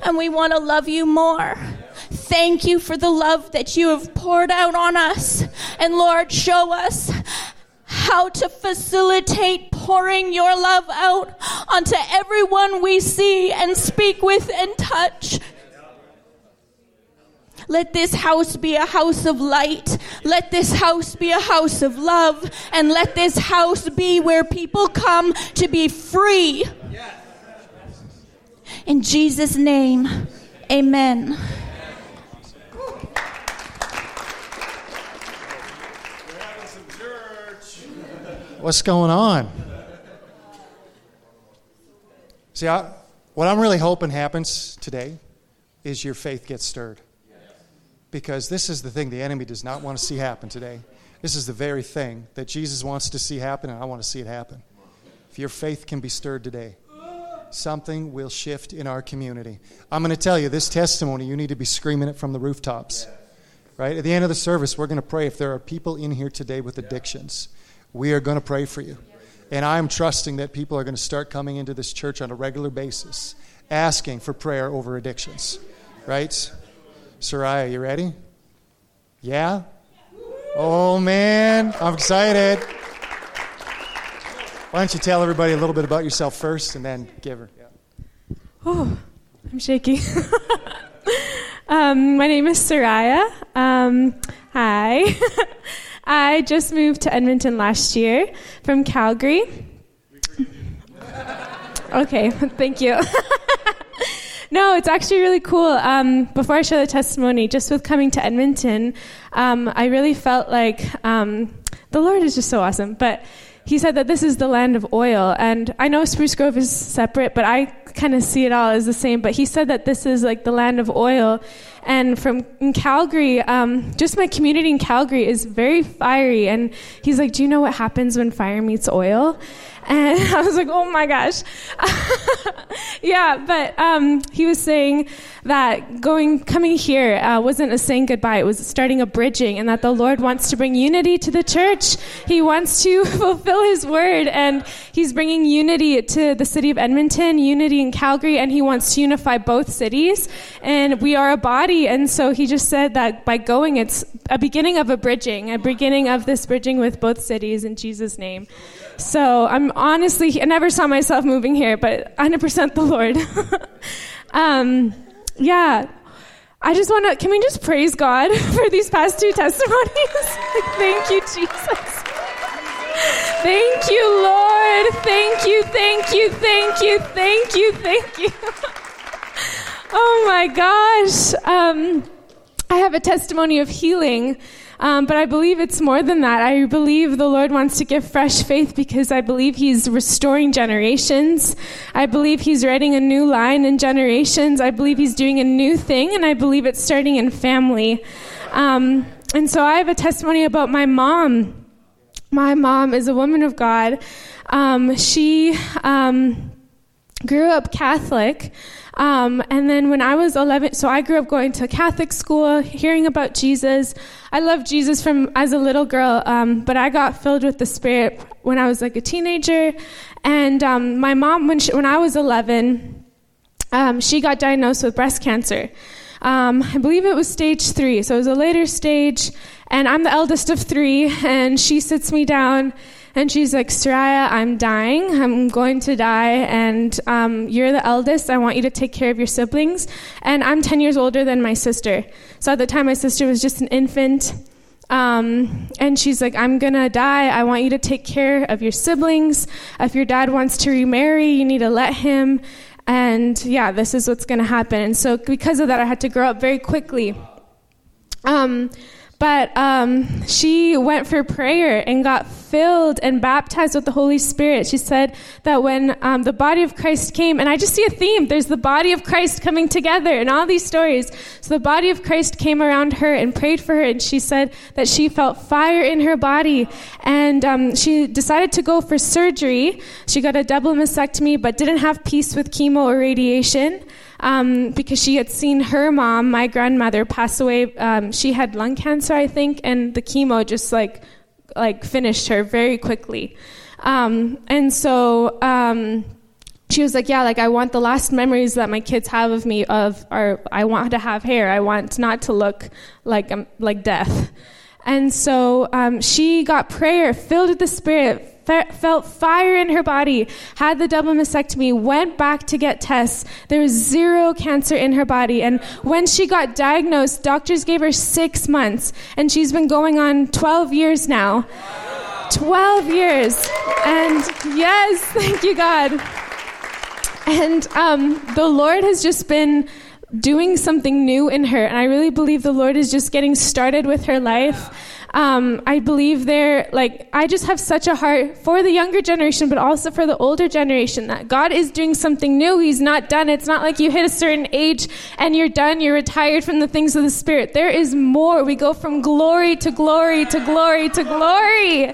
D: And we want to love you more. Thank you for the love that you have poured out on us. And Lord, show us how to facilitate pouring your love out onto everyone we see and speak with and touch. Let this house be a house of light. Let this house be a house of love. And let this house be where people come to be free. In Jesus' name, amen.
B: What's going on? See, I, what I'm really hoping happens today is your faith gets stirred because this is the thing the enemy does not want to see happen today. This is the very thing that Jesus wants to see happen, and I want to see it happen. If your faith can be stirred today, something will shift in our community. I'm going to tell you this testimony, you need to be screaming it from the rooftops. Right? At the end of the service, we're going to pray. If there are people in here today with addictions, we are going to pray for you. And I'm trusting that people are going to start coming into this church on a regular basis, asking for prayer over addictions. Right? Soraya, you ready? Yeah? Oh, man, I'm excited. Why don't you tell everybody a little bit about yourself first and then give her?
F: Oh, I'm shaky. um, my name is Soraya. um, hi. I just moved to Edmonton last year from Calgary. Okay, thank you. No, it's actually really cool. Um, before I share the testimony, just with coming to Edmonton, um, I really felt like um, the Lord is just so awesome. But he said that this is the land of oil. And I know Spruce Grove is separate, but I kind of see it all as the same. But he said that this is like the land of oil. And from in Calgary, um, just my community in Calgary is very fiery. And he's like, Do you know what happens when fire meets oil? And I was like, oh my gosh. yeah, but um, he was saying that going, coming here uh, wasn't a saying goodbye, it was starting a bridging, and that the Lord wants to bring unity to the church. He wants to fulfill his word, and he's bringing unity to the city of Edmonton, unity in Calgary, and he wants to unify both cities. And we are a body, and so he just said that by going, it's a beginning of a bridging, a beginning of this bridging with both cities in Jesus' name. So I'm honestly, I never saw myself moving here, but 100% the Lord. um, yeah. I just want to, can we just praise God for these past two testimonies? thank you, Jesus. Thank you, Lord. Thank you, thank you, thank you, thank you, thank you. oh my gosh. Um, I have a testimony of healing. Um, but I believe it's more than that. I believe the Lord wants to give fresh faith because I believe He's restoring generations. I believe He's writing a new line in generations. I believe He's doing a new thing, and I believe it's starting in family. Um, and so I have a testimony about my mom. My mom is a woman of God. Um, she um, grew up Catholic. Um, and then when I was 11, so I grew up going to Catholic school, hearing about Jesus. I loved Jesus from as a little girl, um, but I got filled with the Spirit when I was like a teenager. And um, my mom, when she, when I was 11, um, she got diagnosed with breast cancer. Um, I believe it was stage three, so it was a later stage. And I'm the eldest of three, and she sits me down and she's like, Soraya, I'm dying. I'm going to die. And um, you're the eldest. I want you to take care of your siblings. And I'm 10 years older than my sister. So at the time, my sister was just an infant. Um, and she's like, I'm gonna die. I want you to take care of your siblings. If your dad wants to remarry, you need to let him. And yeah, this is what's gonna happen. And so, because of that, I had to grow up very quickly. Um, but um, she went for prayer and got filled and baptized with the Holy Spirit. She said that when um, the body of Christ came, and I just see a theme there's the body of Christ coming together in all these stories. So the body of Christ came around her and prayed for her, and she said that she felt fire in her body. And um, she decided to go for surgery. She got a double mastectomy, but didn't have peace with chemo or radiation um, because she had seen her mom, my grandmother, pass away. Um, she had lung cancer, I think, and the chemo just like like finished her very quickly. Um, and so um, she was like, "Yeah, like I want the last memories that my kids have of me of are I want to have hair. I want not to look like um, like death." And so um, she got prayer, filled with the Spirit, fe- felt fire in her body, had the double mastectomy, went back to get tests. There was zero cancer in her body. And when she got diagnosed, doctors gave her six months. And she's been going on 12 years now. 12 years. And yes, thank you, God. And um, the Lord has just been doing something new in her. And I really believe the Lord is just getting started with her life. Um, I believe they're like, I just have such a heart for the younger generation, but also for the older generation that God is doing something new. He's not done. It's not like you hit a certain age and you're done, you're retired from the things of the Spirit. There is more. We go from glory to glory to glory to glory.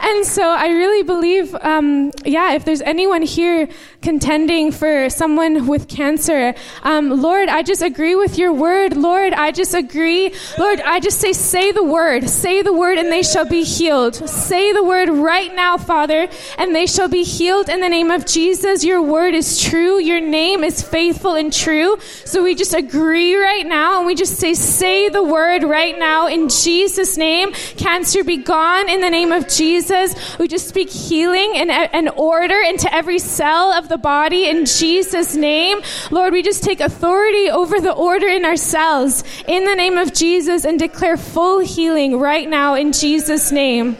F: And so I really believe, um, yeah, if there's anyone here contending for someone with cancer, um, Lord, I just agree with your word. Lord, I just agree. Lord, I just say, say the word, say the word, and they shall be healed. Say the word right now, Father, and they shall be healed in the name of Jesus. Your word is true. Your name is faithful and true. So we just agree right now, and we just say, say the word right now in Jesus' name. Cancer be gone in the name of Jesus. Jesus. We just speak healing and, and order into every cell of the body in Jesus' name. Lord, we just take authority over the order in our cells in the name of Jesus and declare full healing right now in Jesus' name.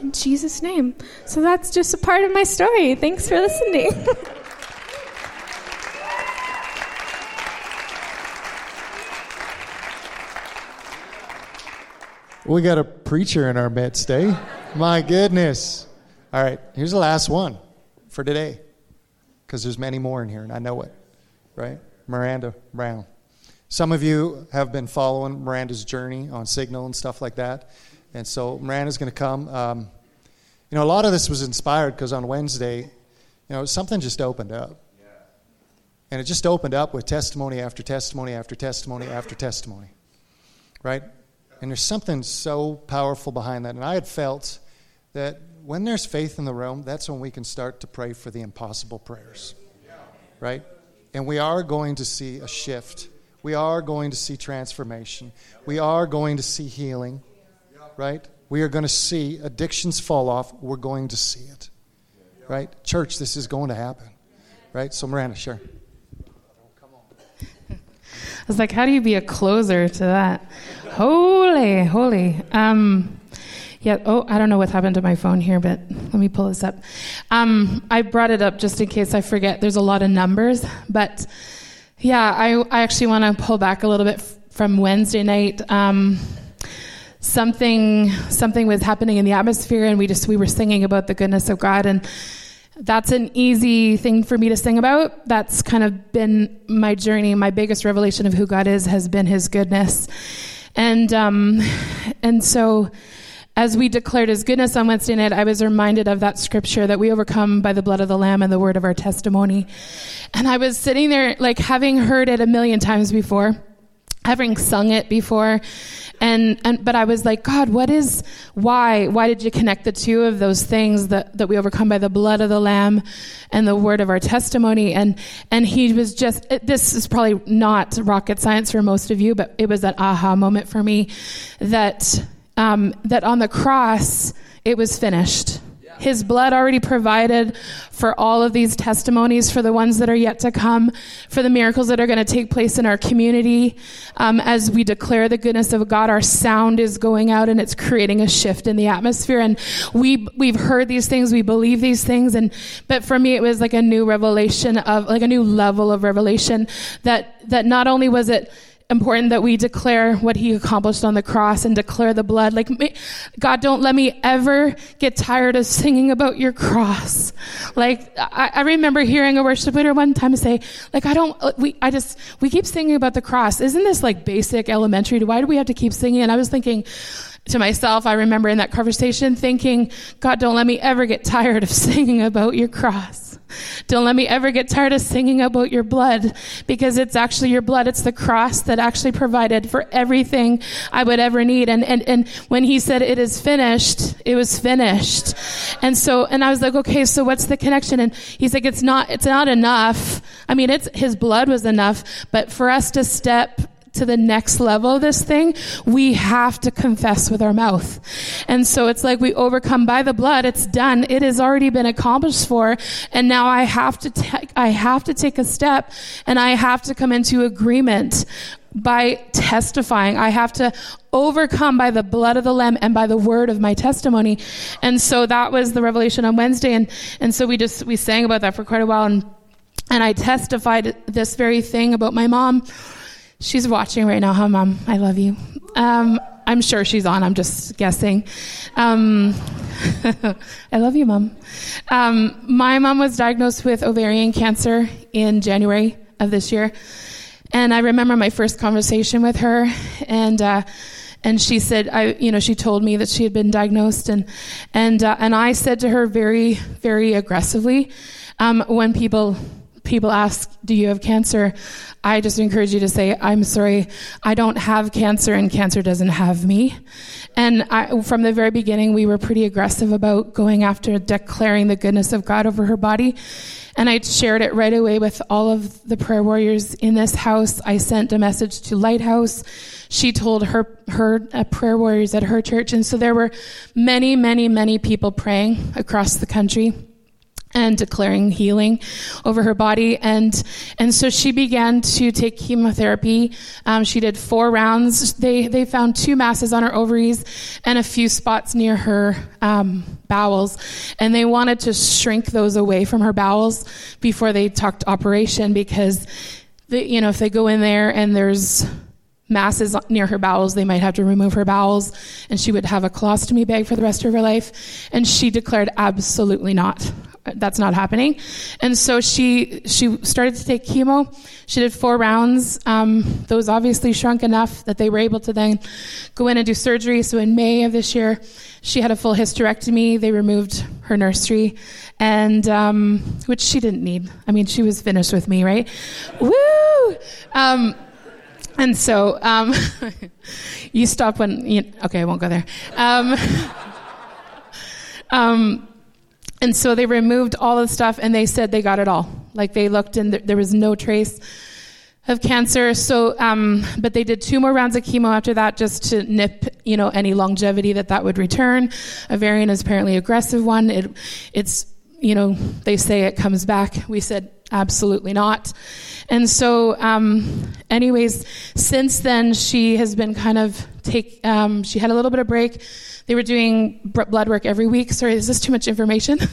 F: In Jesus' name. So that's just a part of my story. Thanks for listening.
B: We got a preacher in our midst, eh? My goodness. All right, here's the last one for today, because there's many more in here, and I know it, right? Miranda Brown. Some of you have been following Miranda's journey on Signal and stuff like that, and so Miranda's going to come. Um, you know, a lot of this was inspired because on Wednesday, you know, something just opened up. And it just opened up with testimony after testimony after testimony after testimony. Right? And there's something so powerful behind that. And I had felt that when there's faith in the room, that's when we can start to pray for the impossible prayers. Right? And we are going to see a shift. We are going to see transformation. We are going to see healing. Right? We are going to see addictions fall off. We're going to see it. Right? Church, this is going to happen. Right? So, Miranda, sure.
G: I was like, how do you be a closer to that? Holy, holy. Um, yeah, oh, I don't know what happened to my phone here, but let me pull this up. Um, I brought it up just in case I forget. There's a lot of numbers, but yeah, I, I actually want to pull back a little bit f- from Wednesday night. Um, something something was happening in the atmosphere, and we just we were singing about the goodness of God, and that's an easy thing for me to sing about. That's kind of been my journey. My biggest revelation of who God is has been His goodness, and um, and so as we declared His goodness on Wednesday night, I was reminded of that scripture that we overcome by the blood of the Lamb and the word of our testimony. And I was sitting there, like having heard it a million times before having sung it before. And, and but i was like god what is why why did you connect the two of those things that, that we overcome by the blood of the lamb and the word of our testimony? And and he was just it, this is probably not rocket science for most of you but it was that aha moment for me that um, that on the cross it was finished his blood already provided for all of these testimonies, for the ones that are yet to come, for the miracles that are going to take place in our community. Um, as we declare the goodness of God, our sound is going out and it's creating a shift in the atmosphere. And we we've heard these things, we believe these things, and but for me, it was like a new revelation of like a new level of revelation that that not only was it important that we declare what he accomplished on the cross and declare the blood. Like, God, don't let me ever get tired of singing about your cross. Like, I, I remember hearing a worship leader one time say, like, I don't, we, I just, we keep singing about the cross. Isn't this like basic elementary? Why do we have to keep singing? And I was thinking, to myself, I remember in that conversation thinking, God, don't let me ever get tired of singing about your cross. Don't let me ever get tired of singing about your blood because it's actually your blood. It's the cross that actually provided for everything I would ever need. And, and, and when he said it is finished, it was finished. And so, and I was like, okay, so what's the connection? And he's like, it's not, it's not enough. I mean, it's, his blood was enough, but for us to step to the next level of this thing, we have to confess with our mouth. And so it's like we overcome by the blood. It's done. It has already been accomplished for. And now I have to take, I have to take a step and I have to come into agreement by testifying. I have to overcome by the blood of the lamb and by the word of my testimony. And so that was the revelation on Wednesday. And, and so we just, we sang about that for quite a while. And, and I testified this very thing about my mom She's watching right now, huh, Mom? I love you. Um, I'm sure she's on. I'm just guessing. Um, I love you, Mom. Um, my mom was diagnosed with ovarian cancer in January of this year, and I remember my first conversation with her, and. Uh, and she said, I, you know, she told me that she had been diagnosed, and and uh, and I said to her very, very aggressively, um, when people people ask, Do you have cancer? I just encourage you to say, I'm sorry, I don't have cancer, and cancer doesn't have me. And I, from the very beginning, we were pretty aggressive about going after declaring the goodness of God over her body. And I shared it right away with all of the prayer warriors in this house. I sent a message to Lighthouse. She told her her uh, prayer warriors at her church, and so there were many, many, many people praying across the country and declaring healing over her body. And and so she began to take chemotherapy. Um, she did four rounds. They they found two masses on her ovaries and a few spots near her um, bowels. And they wanted to shrink those away from her bowels before they talked operation because the, you know if they go in there and there's masses near her bowels, they might have to remove her bowels, and she would have a colostomy bag for the rest of her life. And she declared, absolutely not that's not happening. And so she she started to take chemo. She did four rounds. Um, those obviously shrunk enough that they were able to then go in and do surgery. So in May of this year, she had a full hysterectomy. They removed her nursery, and um, which she didn't need. I mean, she was finished with me, right? Woo! Um, and so um, you stop when you, okay, I won't go there. And so they removed all the stuff and they said they got it all. Like they looked and there was no trace of cancer. So, um, but they did two more rounds of chemo after that just to nip, you know, any longevity that that would return. Ovarian is apparently aggressive one. It, it's, you know, they say it comes back. We said absolutely not. And so, um, anyways, since then she has been kind of take. Um, she had a little bit of break they were doing blood work every week. Sorry, is this too much information?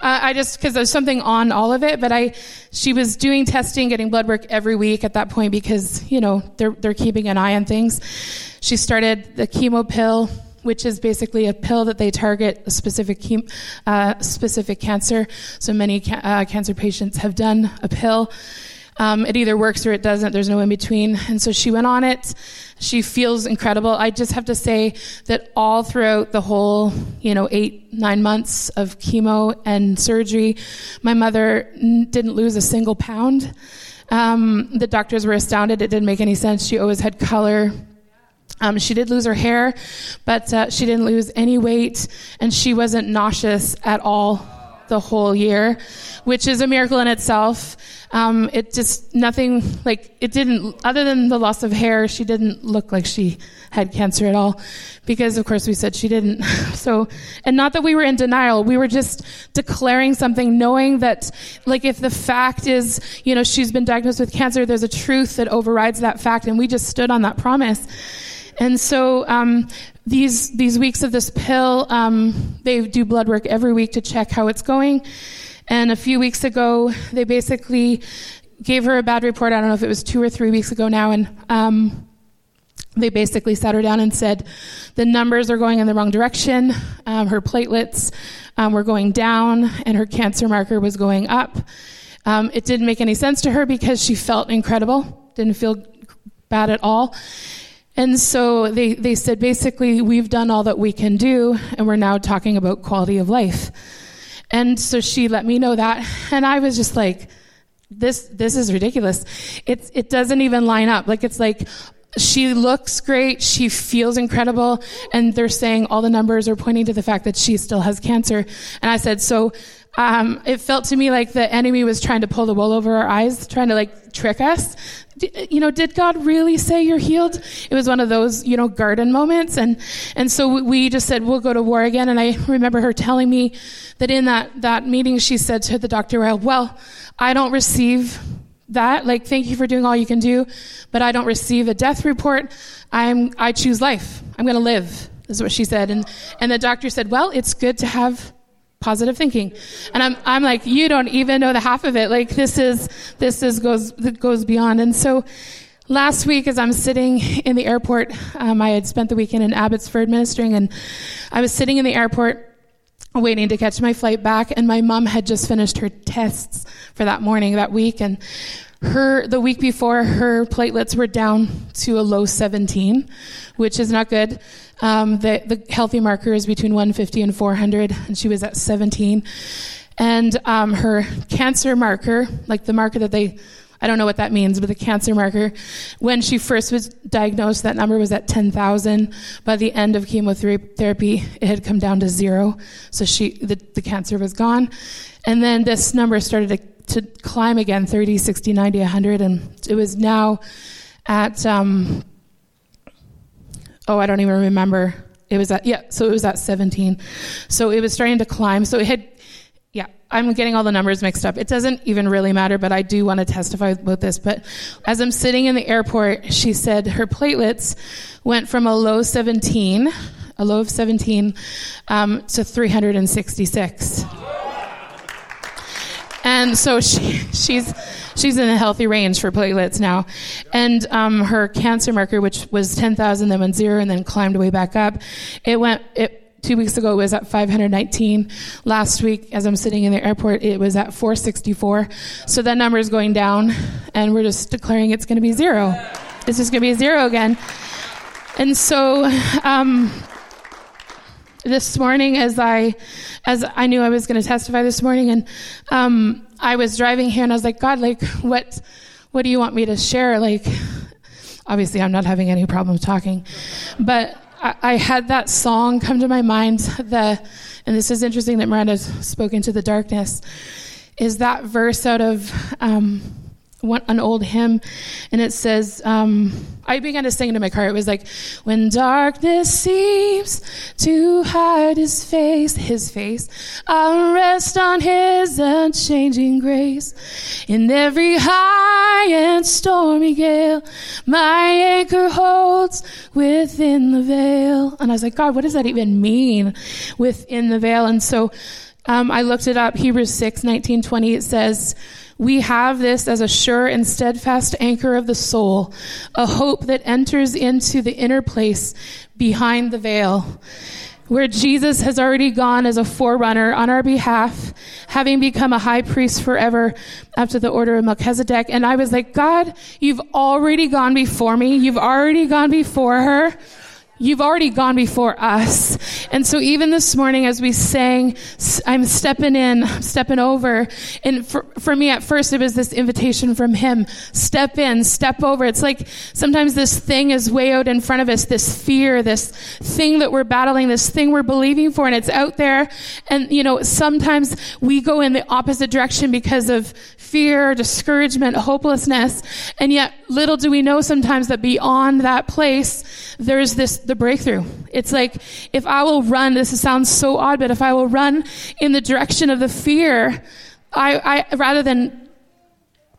G: Uh, I just because there's something on all of it, but I she was doing testing, getting blood work every week at that point because you know they're they're keeping an eye on things. She started the chemo pill, which is basically a pill that they target a specific uh, specific cancer. So many ca- uh, cancer patients have done a pill. Um, it either works or it doesn't. There's no in between. And so she went on it. She feels incredible. I just have to say that all throughout the whole, you know, eight, nine months of chemo and surgery, my mother didn't lose a single pound. Um, the doctors were astounded. It didn't make any sense. She always had color. Um, she did lose her hair, but uh, she didn't lose any weight, and she wasn't nauseous at all the whole year, which is a miracle in itself. Um, it just nothing like it didn't other than the loss of hair. She didn't look like she had cancer at all, because of course we said she didn't. So, and not that we were in denial, we were just declaring something, knowing that like if the fact is, you know, she's been diagnosed with cancer, there's a truth that overrides that fact, and we just stood on that promise. And so um, these these weeks of this pill, um, they do blood work every week to check how it's going. And a few weeks ago, they basically gave her a bad report. I don't know if it was two or three weeks ago now, and um, they basically sat her down and said the numbers are going in the wrong direction. Um, her platelets um, were going down, and her cancer marker was going up. Um, it didn't make any sense to her because she felt incredible, didn't feel bad at all. And so they, they said basically, we've done all that we can do, and we're now talking about quality of life. And so she let me know that. And I was just like, this, this is ridiculous. It's, it doesn't even line up. Like, it's like, she looks great. She feels incredible. And they're saying all the numbers are pointing to the fact that she still has cancer. And I said, so, um, it felt to me like the enemy was trying to pull the wool over our eyes, trying to like trick us Uh, you know, did God really say you're healed? It was one of those, you know, garden moments. And, and so we just said, we'll go to war again. And I remember her telling me that in that, that meeting, she said to the doctor, well, I don't receive that. Like, thank you for doing all you can do, but I don't receive a death report. I'm, I choose life. I'm going to live, is what she said. And, and the doctor said, well, it's good to have positive thinking. And I'm, I'm like, you don't even know the half of it. Like this is, this is goes, goes beyond. And so last week as I'm sitting in the airport, um, I had spent the weekend in Abbotsford ministering and I was sitting in the airport waiting to catch my flight back and my mom had just finished her tests for that morning, that week. And her, the week before, her platelets were down to a low 17, which is not good. Um, the, the healthy marker is between 150 and 400, and she was at 17. and um, her cancer marker, like the marker that they I don't know what that means, but the cancer marker, when she first was diagnosed, that number was at 10,000. By the end of chemotherapy, it had come down to zero. So she, the, the cancer was gone. And then this number started to, to climb again 30, 60, 90, 100. And it was now at, um, oh, I don't even remember. It was at, yeah, so it was at 17. So it was starting to climb. So it had yeah, I'm getting all the numbers mixed up. It doesn't even really matter, but I do want to testify about this. But as I'm sitting in the airport, she said her platelets went from a low 17, a low of 17, um, to 366. And so she, she's she's in a healthy range for platelets now. And um, her cancer marker, which was 10,000, then went zero, and then climbed way back up, it went it two weeks ago it was at 519 last week as i'm sitting in the airport it was at 464 so that number is going down and we're just declaring it's going to be zero. It's just going to be zero again. And so um, this morning as i as i knew i was going to testify this morning and um, i was driving here and i was like god like what what do you want me to share like obviously i'm not having any problem talking but I, had that song come to my mind. The, and this is interesting that Miranda's spoken to the darkness. Is that verse out of um, one, an old hymn, and it says, um, I began to sing it in my car. It was like, when darkness seems to hide his face, his face, I'll rest on his unchanging grace. In every high and stormy gale, my anchor holds within the veil. And I was like, God, what does that even mean within the veil? And so, um, I looked it up. Hebrews 6, 19, 20, it says, we have this as a sure and steadfast anchor of the soul, a hope that enters into the inner place behind the veil, where Jesus has already gone as a forerunner on our behalf, having become a high priest forever after the order of Melchizedek. And I was like, God, you've already gone before me. You've already gone before her. You've already gone before us. And so even this morning as we sang, I'm stepping in, stepping over. And for, for me at first, it was this invitation from him. Step in, step over. It's like sometimes this thing is way out in front of us, this fear, this thing that we're battling, this thing we're believing for, and it's out there. And, you know, sometimes we go in the opposite direction because of fear, discouragement, hopelessness. And yet little do we know sometimes that beyond that place, there's this the breakthrough. It's like if I will run, this sounds so odd, but if I will run in the direction of the fear, I, I rather than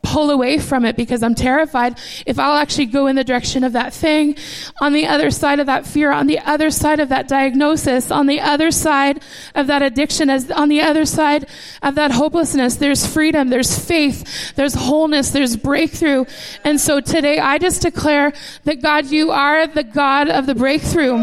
G: pull away from it because I'm terrified. If I'll actually go in the direction of that thing, on the other side of that fear, on the other side of that diagnosis, on the other side of that addiction, as on the other side of that hopelessness, there's freedom, there's faith, there's wholeness, there's breakthrough. And so today I just declare that God, you are the God of the breakthrough.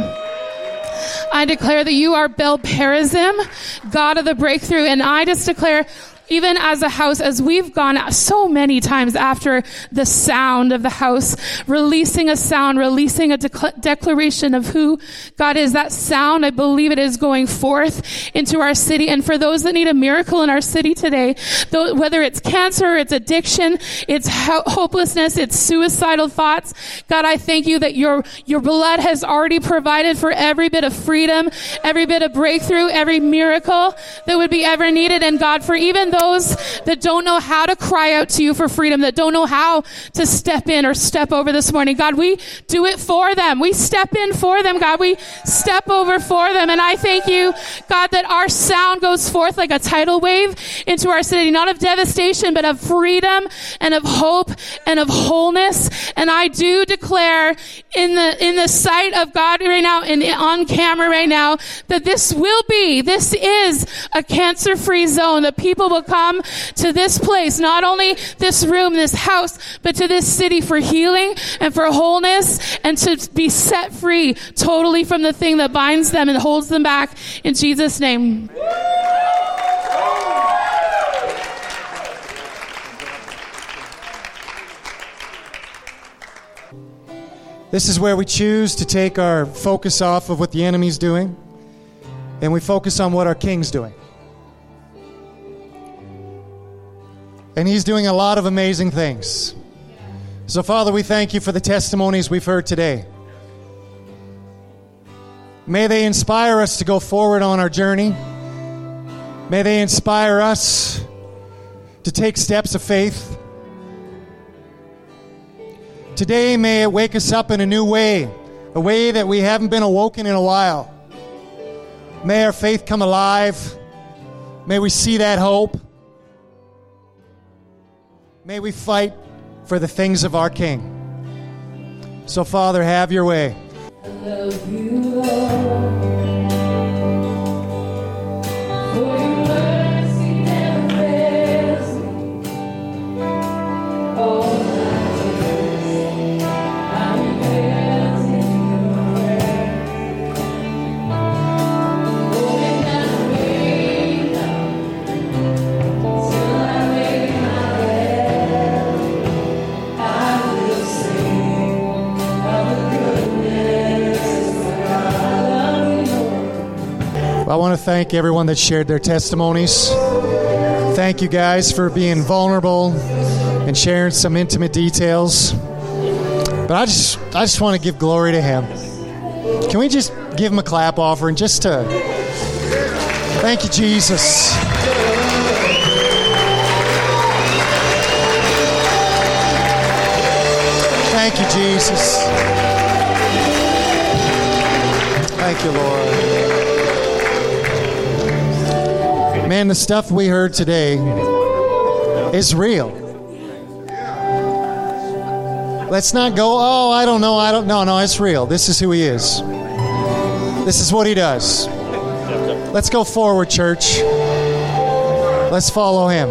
G: I declare that you are Baal Perazim, God of the breakthrough, and I just declare even as a house, as we've gone so many times after the sound of the house, releasing a sound, releasing a declaration of who God is, that sound, I believe it is going forth into our city. And for those that need a miracle in our city today, whether it's cancer, it's addiction, it's ho- hopelessness, it's suicidal thoughts, God, I thank you that your, your blood has already provided for every bit of freedom, every bit of breakthrough, every miracle that would be ever needed. And God, for even those that don't know how to cry out to you for freedom, that don't know how to step in or step over this morning. God, we do it for them. We step in for them, God. We step over for them. And I thank you, God, that our sound goes forth like a tidal wave into our city, not of devastation, but of freedom and of hope and of wholeness. And I do declare in the, in the sight of God right now and on camera right now that this will be, this is a cancer free zone, that people will come to this place, not only this room, this house, but to this city for healing and for wholeness and to be set free totally from the thing that binds them and holds them back in Jesus' name.
B: This is where we choose to take our focus off of what the enemy's doing and we focus on what our king's doing. And He's doing a lot of amazing things. So, Father, we thank you for the testimonies we've heard today. May they inspire us to go forward on our journey. May they inspire us to take steps of faith. Today, may it wake us up in a new way, a way that we haven't been awoken in a while. May our faith come alive. May we see that hope. May we fight for the things of our King. So, Father, have your way. I want to thank everyone that shared their testimonies. Thank you guys for being vulnerable and sharing some intimate details. But I just I just want to give glory to him. Can we just give him a clap offering just to Thank you Jesus. Thank you Jesus. Thank you Lord. Man, the stuff we heard today is real. Let's not go, oh, I don't know, I don't know. No, it's real. This is who he is. This is what he does. Let's go forward, church. Let's follow him.